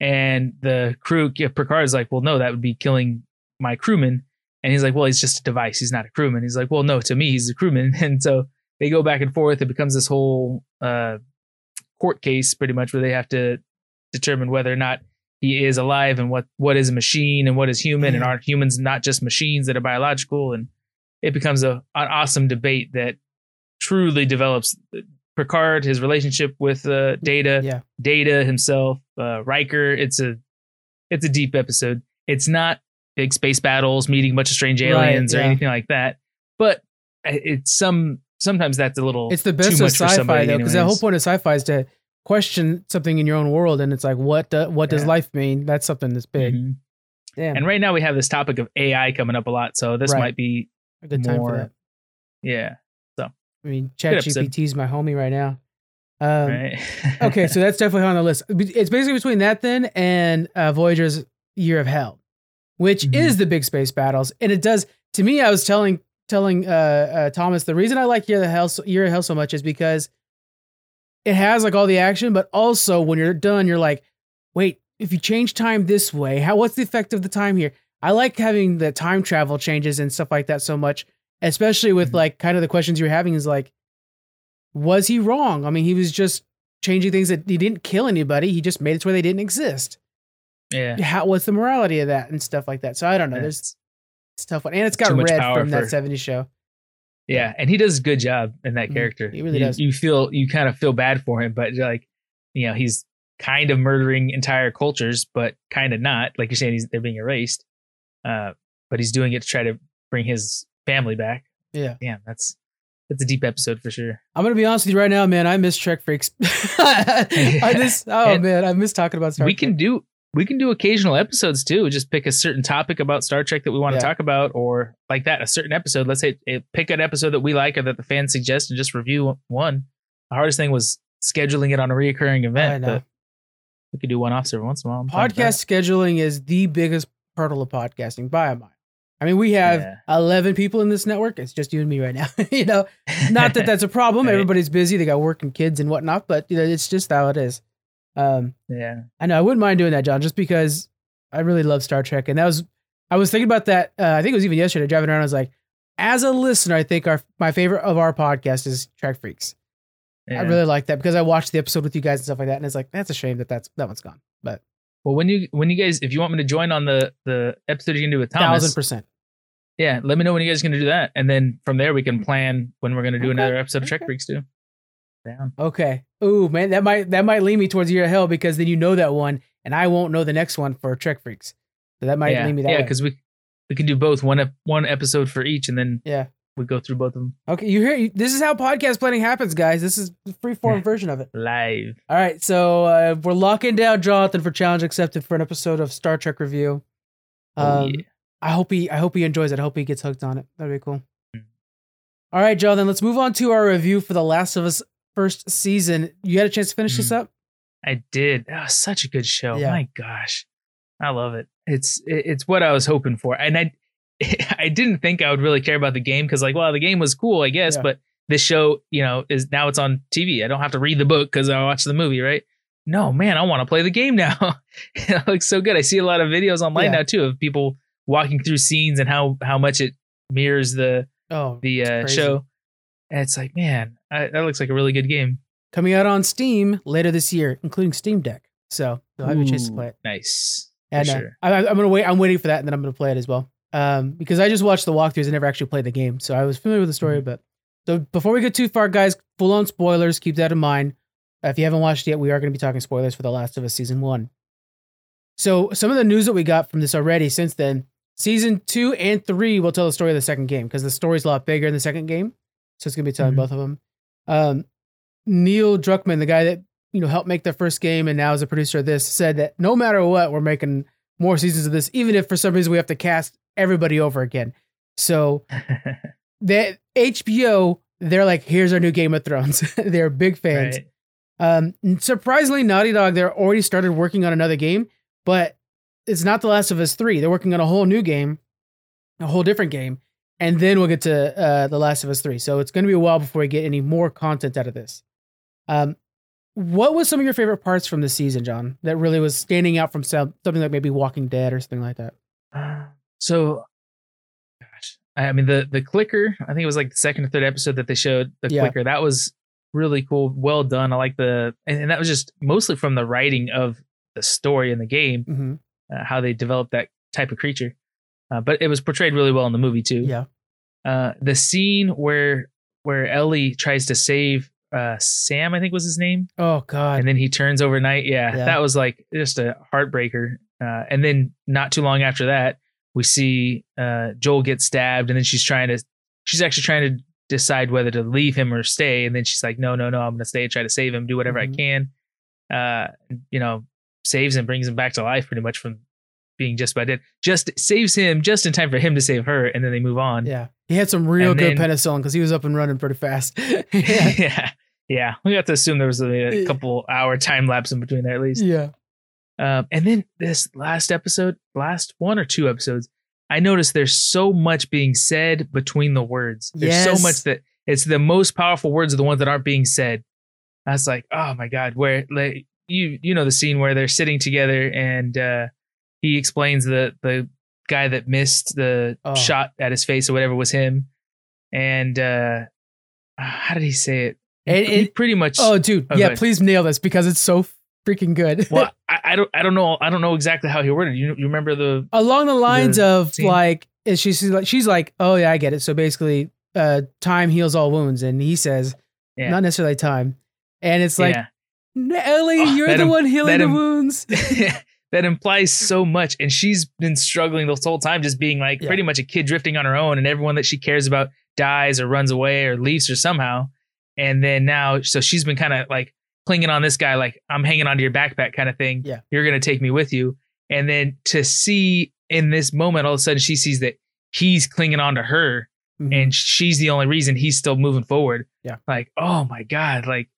And the crew Picard's like well no that would be killing my crewman and he's like well he's just a device he's not a crewman he's like well no to me he's a crewman and so they go back and forth. It becomes this whole uh, court case, pretty much, where they have to determine whether or not he is alive and what what is a machine and what is human, and aren't humans not just machines that are biological? And it becomes a an awesome debate that truly develops Picard, his relationship with uh, Data, yeah. Data himself, uh, Riker. It's a it's a deep episode. It's not big space battles, meeting a bunch of strange Right, aliens or anything like that. But it's some sometimes that's a little It's the too best of sci-fi though, because the whole point of sci-fi is to question something in your own world, and it's like, what do, what does Yeah. life mean? That's something that's big. Mhm. Damn, And right now we have this topic of AI coming up a lot, so this Right. might be a good time more- for that. yeah, So I mean. ChatGPT is my homie right now. Um, right. okay, so that's definitely on the list. It's basically between that then and uh, Voyager's Year of Hell, which Mhm. is the big space battles, and it does. To me, I was telling telling uh, uh Thomas the reason I like Year of the Hell so, Year of Hell so much is because it has like all the action, but also when you're done, you're like, wait, if you change time this way, how what's the effect of the time here? I like having the time travel changes and stuff like that so much, especially with Mhm. like kind of the questions you're having is like, was he wrong? I mean, he was just changing things that he didn't kill anybody. He just made it to where they didn't exist. Yeah. How what's the morality of that and stuff like that? So I don't know. Yeah. There's stuff, one and it's got Too red from that for- '70s show. Yeah, and he does a good job in that Mhm. character. He really you, does. You feel you kind of feel bad for him, but like, you know, he's kind of murdering entire cultures, but kind of not. Like you're saying, he's, they're being erased. Uh, but he's doing it to try to bring his family back. Yeah. Yeah, that's that's a deep episode for sure. I'm gonna be honest with you right now, man. I miss Trek freaks. I just oh And man, I miss talking about Star we Trek. can do we can do occasional episodes too. Just pick a certain topic about Star Trek that we want Yeah. to talk about, or like that, a certain episode. Let's say eh, pick an episode that we like or that the fans suggest, and just review one. The hardest thing was scheduling it on a reoccurring event. But we could do one offs every once in a while. I'm fine with that. Podcast scheduling is the biggest hurdle of podcasting by a mile. I mean, we have Yeah. 11 people in this network. It's just you and me right now. you know, not that that's a problem. Right. Everybody's busy. They got work and kids and whatnot, but you know, it's just how it is. Um, yeah. I know I wouldn't mind doing that, John, just because I really love Star Trek. And that was, I was thinking about that. Uh, I think it was even yesterday driving around. I was like, as a listener, I think our my favorite of our podcast is Trek Freaks. yeah. I really like that because I watched the episode with you guys and stuff like that, and it's like that's a shame that that's that one's gone. But well when you when you guys if you want me to join on the the episode you can do with Thomas, thousand percent. yeah, let me know when you guys are gonna do that, and then from there we can plan when we're gonna do Okay, another episode of Trek. Freaks too. Down. Okay. Ooh, man, that might that might lead me towards Year of Hell because then you know that one, and I won't know the next one for Trek Freaks. So that might yeah, lead me that yeah, because we we can do both one ep- one episode for each, and then Yeah. we go through both of them Okay, you hear? This is how podcast planning happens, guys. This is the free form version of it. live. All right, so uh, we're locking down Jonathan for challenge accepted for an episode of Star Trek review. Oh, Um, yeah. I hope he I hope he enjoys it. I hope he gets hooked on it. That'd be cool. Mm. All right, Joe. Then let's move on to our review for The Last of Us first season. You had a chance to finish this up? I did. That was such a good show. Yeah. My gosh, I love it. It's it's what I was hoping for, and I I didn't think I would really care about the game because like, well, the game was cool, I guess, Yeah. but this show, you know, is now it's on TV. I don't have to read the book because I watch the movie, right? No, man, I want to play the game now. it looks so good. I see a lot of videos online Yeah. now too of people walking through scenes and how how much it mirrors the Oh, the uh, show. And it's like, man, I, that looks like a really good game. coming out on Steam later this year, including Steam Deck. So you'll have a chance to play it. Nice. And for uh, sure. I, I'm gonna wait. I'm waiting for that, and then I'm gonna play it as well. Um, because I just watched the walkthroughs and never actually played the game, so I was familiar with the story. Mm-hmm. But so before we get too far, guys, full on spoilers. Keep that in mind. Uh, if you haven't watched yet, we are going to be talking spoilers for The Last of Us season one. So some of the news that we got from this already since then, season two and three will tell the story of the second game because the story's a lot bigger in the second game. So it's going to be telling Mhm. both of them. Um, Neil Druckmann, the guy that you know helped make the first game and now is a producer of this, said that no matter what, we're making more seasons of this, even if for some reason we have to cast everybody over again. So that HBO, they're like, here's our new Game of Thrones. they're big fans. Right. Um, surprisingly, Naughty Dog, they're already started working on another game, but it's not The Last of Us 3. They're working on a whole new game, a whole different game, and then we'll get to uh, The Last of Us 3. So it's going to be a while before we get any more content out of this. Um, what was some of your favorite parts from the season, John, that really was standing out from some, something like maybe Walking Dead or something like that? So, gosh, I mean the the clicker. I think it was like the second or third episode that they showed the Yeah. clicker. That was really cool. Well done. I like the and, and that was just mostly from the writing of the story in the game, Mm-hmm. uh, how they developed that type of creature. Uh, but it was portrayed really well in the movie too. Yeah. Uh, the scene where where Ellie tries to save uh, Sam, I think was his name, Oh, God. and then he turns overnight. Yeah, Yeah. that was like just a heartbreaker. Uh, and then not too long after that, we see uh, Joel get stabbed, and then she's trying to, she's actually trying to decide whether to leave him or stay. And then she's like, no, no, no, I'm going to stay and try to save him, do whatever Mhm. I can. Uh, you know, saves him, brings him back to life pretty much from being just about dead. Just saves him just in time for him to save her, and then they move on. yeah. He had some real And good then- penicillin because he was up and running pretty fast. yeah. yeah. Yeah. We have to assume there was a, a couple hour time lapse in between there at least. Yeah. Um, and then this last episode, last one or two episodes, I noticed there's so much being said between the words. There's Yes. so much that it's the most powerful words are the ones that aren't being said. I was like, oh my god, where like you you know the scene where they're sitting together and uh he explains the the guy that missed the Oh. shot at his face or whatever was him, and uh how did he say it? And he it- pretty much. Oh, dude, Oh, yeah, please nail this because it's so freaking good. well, I, I don't I don't know I don't know exactly how he worded. You you remember the Along the lines the of scene. like, she's like, she's like, oh yeah, I get it. So basically, uh, time heals all wounds, and he says, Yeah. not necessarily time, and it's like, yeah. Ellie, Oh, you're the im- one healing the im- wounds. that implies so much. And she's been struggling this whole time, just being like Yeah. pretty much a kid drifting on her own, and everyone that she cares about dies or runs away or leaves her somehow. And then now, so she's been kind of like clinging on this guy, like I'm hanging onto your backpack kind of thing. Yeah. You're gonna take me with you. And then to see in this moment, all of a sudden she sees that he's clinging on to her Mhm. and she's the only reason he's still moving forward. Yeah. Like, oh my God. Like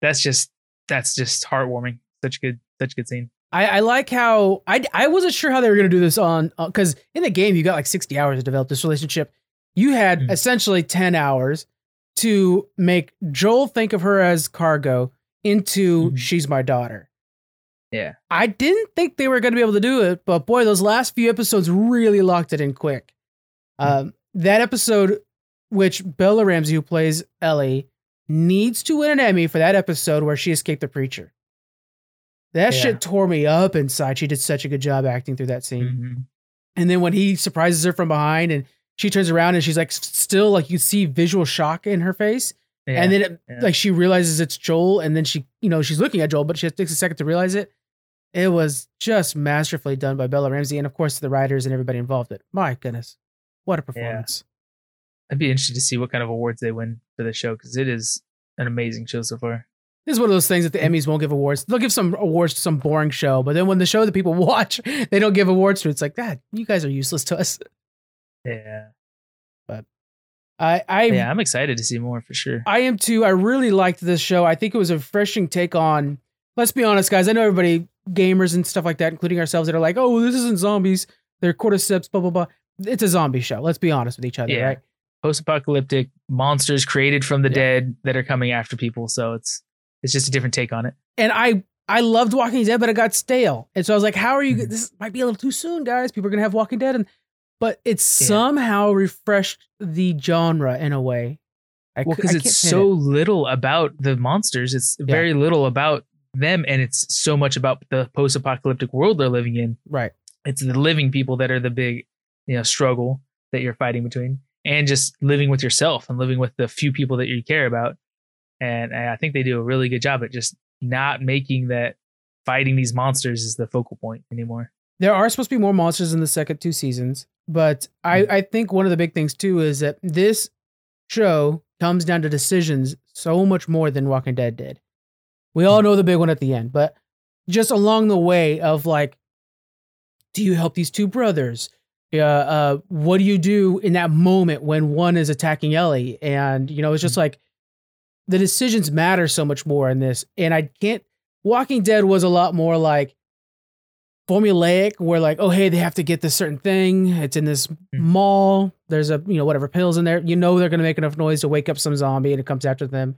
that's just that's just heartwarming. Such a good such a good scene. I, I like how I I wasn't sure how they were gonna do this on because in the game you got like 60 hours to develop this relationship. You had Mhm. essentially 10 hours to make Joel think of her as cargo into Mhm. she's my daughter. Yeah. I didn't think they were going to be able to do it, but boy, those last few episodes really locked it in quick. Um, that episode, which Bella Ramsey, who plays Ellie, needs to win an Emmy for that episode where she escaped the preacher. That Yeah. shit tore me up inside. She did such a good job acting through that scene. Mhm. And then when he surprises her from behind and she turns around and she's like, still like you see visual shock in her face. Yeah. And then it, yeah. like she realizes it's Joel, and then she, you know, she's looking at Joel, but she takes a second to realize it. It was just masterfully done by Bella Ramsey, and of course the writers and everybody involved. It. My goodness, what a performance! I'd be interested to see what kind of awards they win for the show because it is an amazing show so far. This is one of those things that the mm. Emmys won't give awards. They'll give some awards to some boring show, but then when the show that people watch, they don't give awards to. It's like that. You guys are useless to us. Yeah. But I, I, Yeah, I'm excited to see more for sure. I am too. I really liked this show. I think it was a refreshing take on. Let's be honest, guys. I know everybody, gamers and stuff like that, including ourselves, that are like, "Oh, this isn't zombies. They're cordyceps." Blah blah blah. It's a zombie show. Let's be honest with each other, Yeah. right? Post-apocalyptic monsters created from the Yeah. dead that are coming after people, so it's it's just a different take on it. And I I loved Walking Dead, but it got stale, and so I was like, "How are you? Mhm. This might be a little too soon, guys. People are gonna have Walking Dead." And but it Yeah. somehow refreshed the genre in a way. I Well, because it's so it. little about the monsters. It's very little about them, and it's so much about the post-apocalyptic world they're living in. right. It's the living people that are the big, you know, struggle that you're fighting between, and just living with yourself and living with the few people that you care about. And I think they do a really good job at just not making that fighting these monsters is the focal point anymore. There are supposed to be more monsters in the second two seasons, but I, I think one of the big things too is that this show comes down to decisions so much more than Walking Dead did. We all know the big one at the end, but just along the way of like, do you help these two brothers? Uh, uh, what do you do in that moment when one is attacking Ellie? And you know, it's just like the decisions matter so much more in this. And I can't. Walking Dead was a lot more like formulaic where like oh hey they have to get this certain thing it's in this mm-hmm. mall there's a you know whatever pills in there you know they're going to make enough noise to wake up some zombie and it comes after them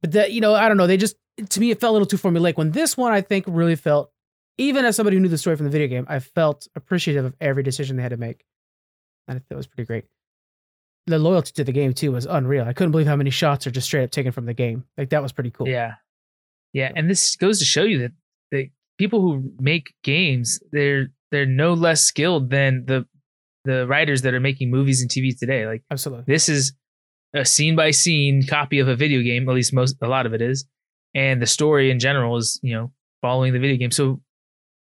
but that you know i don't know they just to me it felt a little too formulaic when this one i think really felt even as somebody who knew the story from the video game i felt appreciative of every decision they had to make and i thought it was pretty great the loyalty to the game too was unreal i couldn't believe how many shots are just straight up taken from the game like that was pretty cool Yeah. Yeah. And this goes to show you that the people who make games, they're they're no less skilled than the the writers that are making movies and TV today. Like absolutely this is a scene by scene copy of a video game, at least most a lot of it is. And the story in general is, you know, following the video game. So,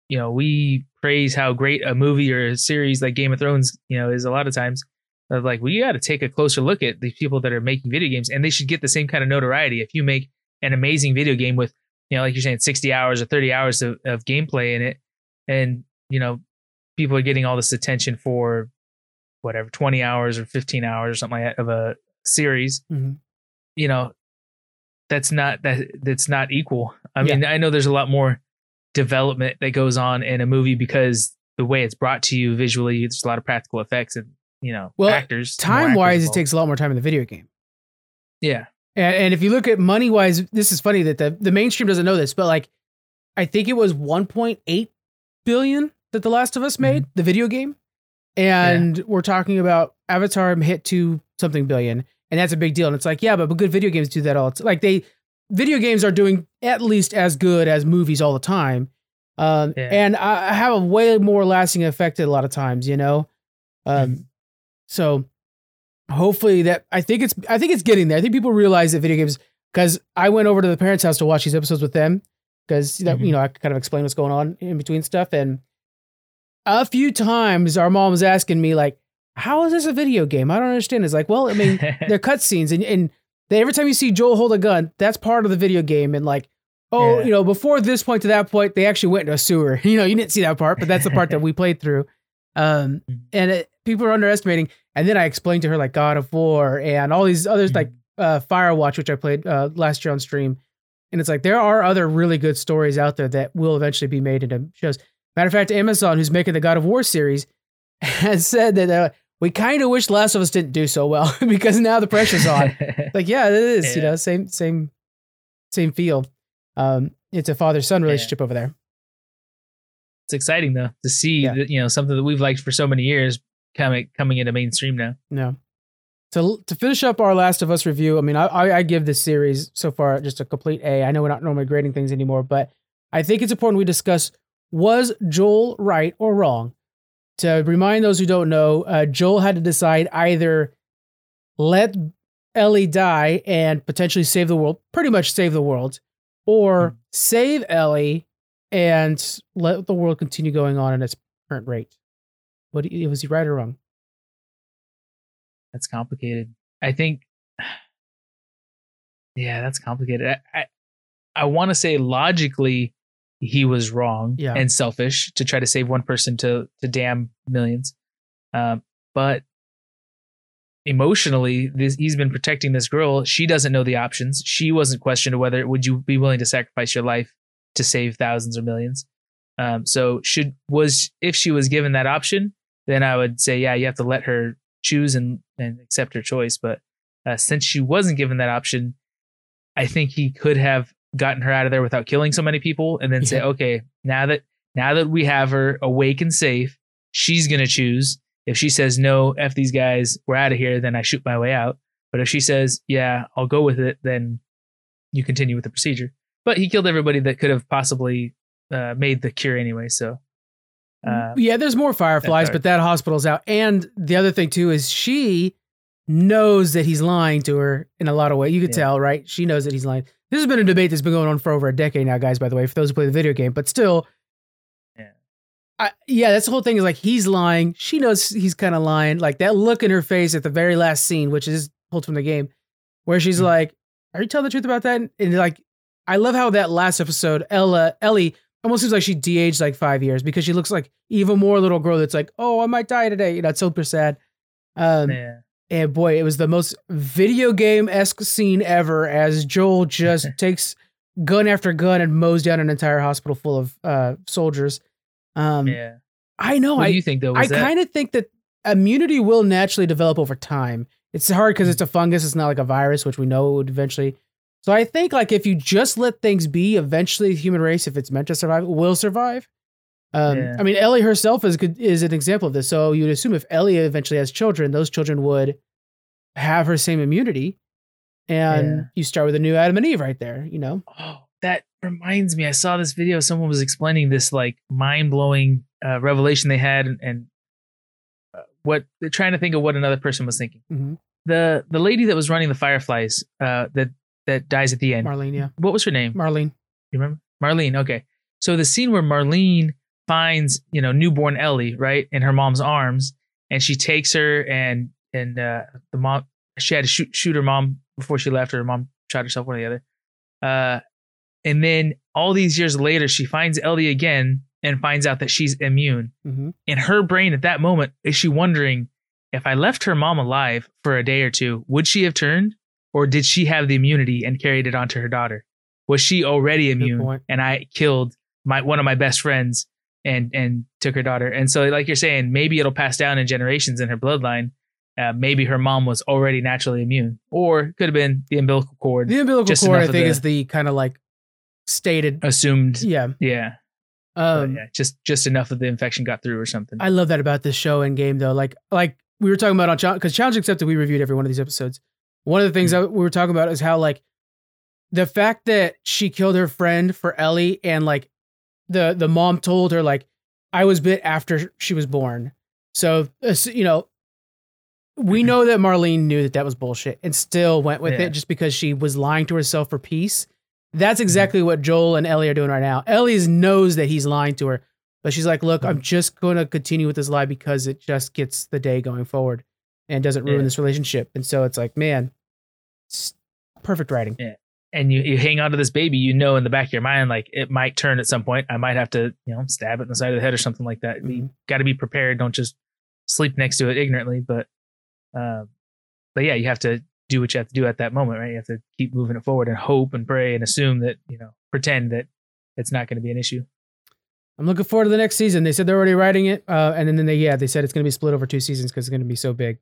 you know, we praise how great a movie or a series like Game of Thrones, you know, is a lot of times of like we got to take a closer look at the people that are making video games and they should get the same kind of notoriety. If you make an amazing video game with, you know, like you're saying, 60 hours or 30 hours of, of gameplay in it, and you know, people are getting all this attention for whatever 20 hours or 15 hours or something like that of a series, Mhm. you know, that's not that that's not equal. I mean, I know there's a lot more development that goes on in a movie because the way it's brought to you visually. There's a lot of practical effects and you know Well, actors. Time wise, it takes a lot more time in the video game. yeah. And, and if you look at money wise, this is funny that the, the mainstream doesn't know this, but like, I think it was 1.8 billion that The Last of Us made, the video game. And we're talking about Avatar hit to something billion. And that's a big deal. And it's like, yeah, but, but good video games do that all. It's like they, video games are doing at least as good as movies all the time. Um, Yeah. And I I have a way more lasting effect At a lot of times, you know? Um, Mhm. So hopefully that I think it's I think it's getting there. I think people realize that video games because I went over to the parents' house to watch these episodes with them because that Mhm. you know I kind of explain what's going on in between stuff and a few times our mom was asking me like how is this a video game I don't understand it's like well I mean they're cutscenes and and they, every time you see Joel hold a gun that's part of the video game and like oh Yeah. you know before this point to that point they actually went into a sewer you know you didn't see that part but that's the part that we played through um and it, people are underestimating and then I explained to her like God of War and all these others like uh, Firewatch, which I played uh, last year on stream. And it's like there are other really good stories out there that will eventually be made into shows. Matter of fact, Amazon, who's making the God of War series, has said that uh, we kind of wish Last of Us didn't do so well because now the pressure's on. like, yeah, it is. You know, same same same feel. Um, it's a father son Yeah. relationship over there. it's exciting though to see Yeah. that you know something that we've liked for so many years coming coming into mainstream now. No. To to finish up our Last of Us review, I mean, I, I I give this series so far just a complete A. I know we're not normally grading things anymore, but I think it's important we discuss was Joel right or wrong. To remind those who don't know, uh, Joel had to decide either let Ellie die and potentially save the world, pretty much save the world, or Mhm. save Ellie and let the world continue going on at its current rate. What do you- was he right or wrong? That's complicated. I think. Yeah, that's complicated. I I, I want to say logically he was wrong Yeah. and selfish to try to save one person to to damn millions, um, but emotionally this, he's been protecting this girl. She doesn't know the options. She wasn't questioned whether would you be willing to sacrifice your life to save thousands or millions. Um, so should was if she was given that option, then I would say yeah, you have to let her choose and and accept her choice. But uh, since she wasn't given that option, I think he could have gotten her out of there without killing so many people, and then say, okay, now that now that we have her awake and safe, she's gonna choose. If she says no, f these guys, we're out of here, then I shoot my way out. But if she says yeah, I'll go with it, then you continue with the procedure. But he killed everybody that could have possibly uh, made the cure anyway. So uh, yeah, there's more fireflies, but that hospital's out. And the other thing too is she knows that he's lying to her in a lot of ways. You could Yeah. tell, right? She knows that he's lying. This has been a debate that's been going on for over a decade now, guys. By the way, for those who play the video game, but still, Yeah. I, yeah, that's the whole thing. Is like he's lying. She knows he's kind of lying. Like that look in her face at the very last scene, which is pulled from the game, where she's Mhm. like, "Are you telling the truth about that?" And like, I love how that last episode, Ella, Ellie almost seems like she de-aged like five years because she looks like even more little girl that's like, oh, I might die today. You know, it's super sad. Um, yeah. and boy, it was the most video game esque scene ever as Joel just takes gun after gun and mows down an entire hospital full of uh, soldiers. Um, yeah. I know. What I do you think though? I that- kind of think that immunity will naturally develop over time. It's hard because it's a fungus. It's not like a virus, which we know would eventually. So I think like if you just let things be, eventually the human race, if it's meant to survive, will survive. Um, Yeah. I mean, Ellie herself is good, is an example of this. So you'd assume if Ellie eventually has children, those children would have her same immunity, and Yeah. you start with a new Adam and Eve right there. You know, Oh, that reminds me. I saw this video. Someone was explaining this like mind blowing uh, revelation they had, and, and uh, what they're trying to think of what another person was thinking. Mhm. The the lady that was running the Fireflies, uh, that that dies at the end. Marlene. Yeah, what was her name? Marlene. You remember? Marlene. Okay. So the scene where Marlene finds, you know, newborn Ellie, right, in her mom's arms, and she takes her and and uh the mom she had to shoot shoot her mom before she left, or her mom shot herself, one or the other. Uh and then all these years later, she finds Ellie again and finds out that she's immune. hmm In her brain at that moment, is she wondering if I left her mom alive for a day or two, would she have turned? Or did she have the immunity and carried it on to her daughter? Was she already immune and I killed my one of my best friends and and took her daughter. And so, like you're saying, maybe it'll pass down in generations in her bloodline. Uh, maybe her mom was already naturally immune, or it could have been the umbilical cord The umbilical cord, I think, the- is the kind of like stated. assumed. Yeah. Yeah, Um, yeah, just just enough of the infection got through or something. I love that about this show and game though. Like like we were talking about on because challenge accepted we reviewed every one of these episodes. One of the things hmm. that we were talking about is how like the fact that she killed her friend for Ellie and like the the mom told her like I was bit after she was born. So uh, you know we mm-hmm. know that Marlene knew that that was bullshit and still went with Yeah. it just because she was lying to herself for peace. That's mm-hmm. exactly what Joel and Ellie are doing right now. Ellie knows that he's lying to her, but she's like, "Look, mm-hmm. I'm just going to continue with this lie because it just gets the day going forward and doesn't ruin Yeah. this relationship." And so it's like, man, it's perfect writing. and you, you hang on to this baby, you know in the back of your mind, like it might turn at some point. I might have to, you know, stab it in the side of the head or something like that. You Mhm. got to be prepared. Don't just sleep next to it ignorantly. But, um, but yeah, you have to do what you have to do at that moment, right? You have to keep moving it forward and hope and pray and assume that you know, pretend that it's not going to be an issue. I'm looking forward to the next season. They said they're already writing it, uh, and then they yeah they said it's going to be split over two seasons because it's going to be so big.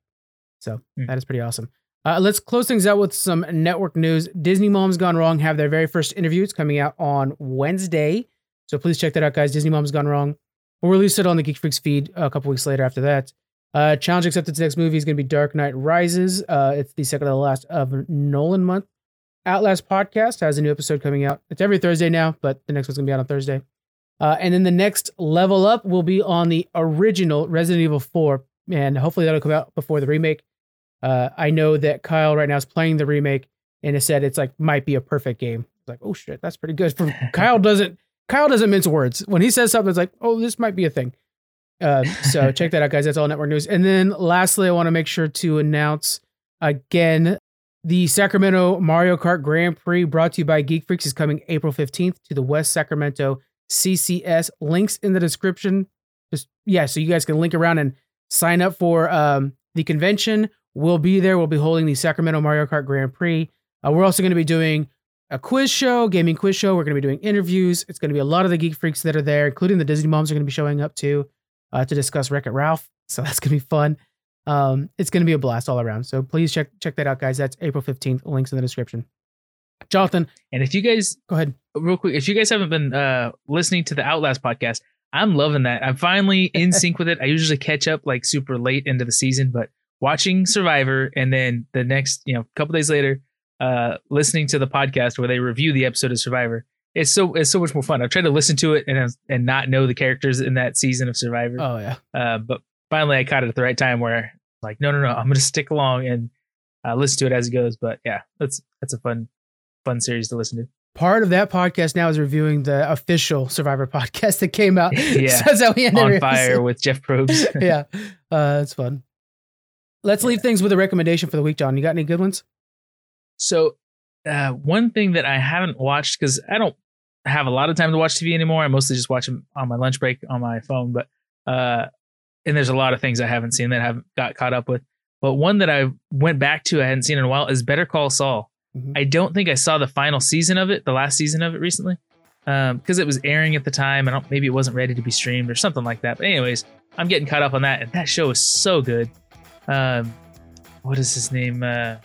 So Hmm. that is pretty awesome. Uh, let's close things out with some network news. Disney Moms Gone Wrong have their very first interview. It's coming out on Wednesday, so please check that out, guys. Disney Moms Gone Wrong. We'll release it on the Geek Freaks feed a couple weeks later after that. Uh, Challenge accepted. next movie is going to be Dark Knight Rises. Uh, it's the second to the last of Nolan month. Outlast podcast has a new episode coming out. It's every Thursday now, but the next one's going to be out on Thursday. Uh, and then the next level up will be on the original Resident Evil 4. And hopefully that'll come out before the remake. Uh, I know that Kyle right now is playing the remake and has said it's like might be a perfect game. It's like, oh shit, that's pretty good. From Kyle doesn't Kyle doesn't mince words. When he says something, it's like, oh, this might be a thing. Uh, so check that out, guys. That's all network news. And then lastly, I want to make sure to announce again the Sacramento Mario Kart Grand Prix brought to you by Geek Freaks is coming April 15th to the West Sacramento CCS. Links in the description. Just yeah, so you guys can link around and sign up for um, the convention. We'll be there. We'll be holding the Sacramento Mario Kart Grand Prix. Uh, we're also going to be doing a quiz show, gaming quiz show. We're going to be doing interviews. It's going to be a lot of the Geek Freaks that are there, including the Disney moms are going to be showing up too uh, to discuss Wreck It Ralph. So that's going to be fun. Um, it's going to be a blast all around. So please check check that out, guys. That's April 15th. Links in the description. Jonathan, And if you guys go ahead. real quick, if you guys haven't been uh, listening to the Outlast podcast, I'm loving that. I'm finally in sync with it. I usually catch up like super late into the season, but watching Survivor and then the next, you know, couple days later, uh, listening to the podcast where they review the episode of Survivor, it's so it's so much more fun. I've tried to listen to it and and not know the characters in that season of Survivor, Oh yeah. uh, but finally I caught it at the right time where like no no no I'm gonna stick along and uh, listen to it as it goes. But yeah, that's that's a fun fun series to listen to. Part of that podcast now is reviewing the official Survivor podcast that came out. Yeah. so that's how we ended On fire with Jeff Probst. yeah, uh, that's fun. Let's leave things with a recommendation for the week, John. You got any good ones? So, uh, one thing that I haven't watched because I don't have a lot of time to watch TV anymore. I mostly just watch them on my lunch break on my phone. But uh, and there's a lot of things I haven't seen that I haven't got caught up with. But one that I went back to I hadn't seen in a while is Better Call Saul. Mhm. I don't think I saw the final season of it, the last season of it recently, because it was airing at the time and I don't- maybe it wasn't ready to be streamed or something like that. But anyways, I'm getting caught up on that, and that show is so good. Um, what is his name? Uh,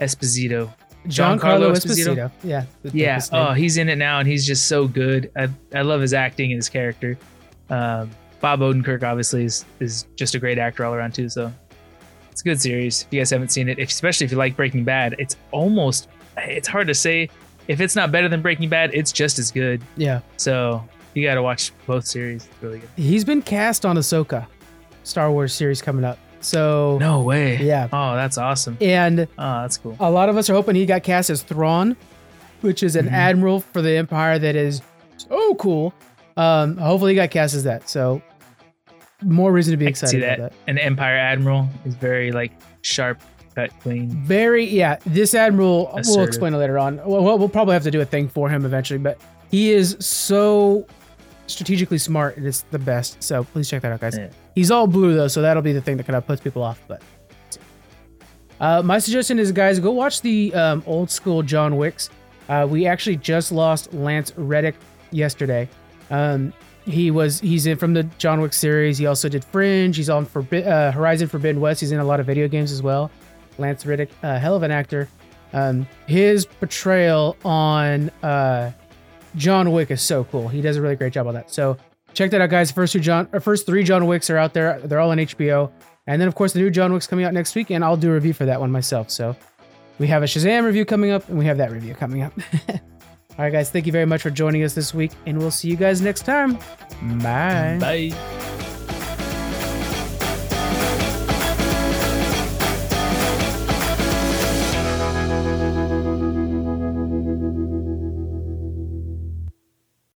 Esposito. Giancarlo Esposito. Esposito? Yeah. Yeah. Oh, he's in it now, and he's just so good. I, I love his acting and his character. Um, Bob Odenkirk obviously is is just a great actor all around too. So it's a good series. If you guys haven't seen it, if, especially if you like Breaking Bad, it's almost it's hard to say if it's not better than Breaking Bad. It's just as good. yeah. So you got to watch both series. It's really good. He's been cast on Ahsoka, Star Wars series coming up. So No way. yeah, Oh, that's awesome. and Oh, that's cool. a lot of us are hoping he got cast as Thrawn, which is an Mhm. admiral for the Empire that is so cool. Um, hopefully he got cast as that. So more reason to be I excited that. about that. An Empire Admiral is very like sharp, cut, clean. Very yeah. This admiral we'll explain it later on. We'll, we'll probably have to do a thing for him eventually, but he is so strategically smart. and It's the best. So please check that out, guys. Yeah. He's all blue though, so that'll be the thing that kind of puts people off. But uh, my suggestion is, guys, go watch the um, old school John Wicks. Uh, we actually just lost Lance Reddick yesterday. Um, he was he's in from the John Wick series. He also did Fringe. He's on for uh, Horizon Forbidden West. He's in a lot of video games as well. Lance Reddick, uh, hell of an actor. Um, his portrayal on uh, John Wick is so cool. He does a really great job on that. So check that out, guys. First two John, or first three John Wicks are out there. They're all on HBO. And then of course the new John Wick's coming out next week, and I'll do a review for that one myself. So we have a Shazam review coming up, and we have that review coming up. all right, guys. Thank you very much for joining us this week, and we'll see you guys next time. Bye. Bye.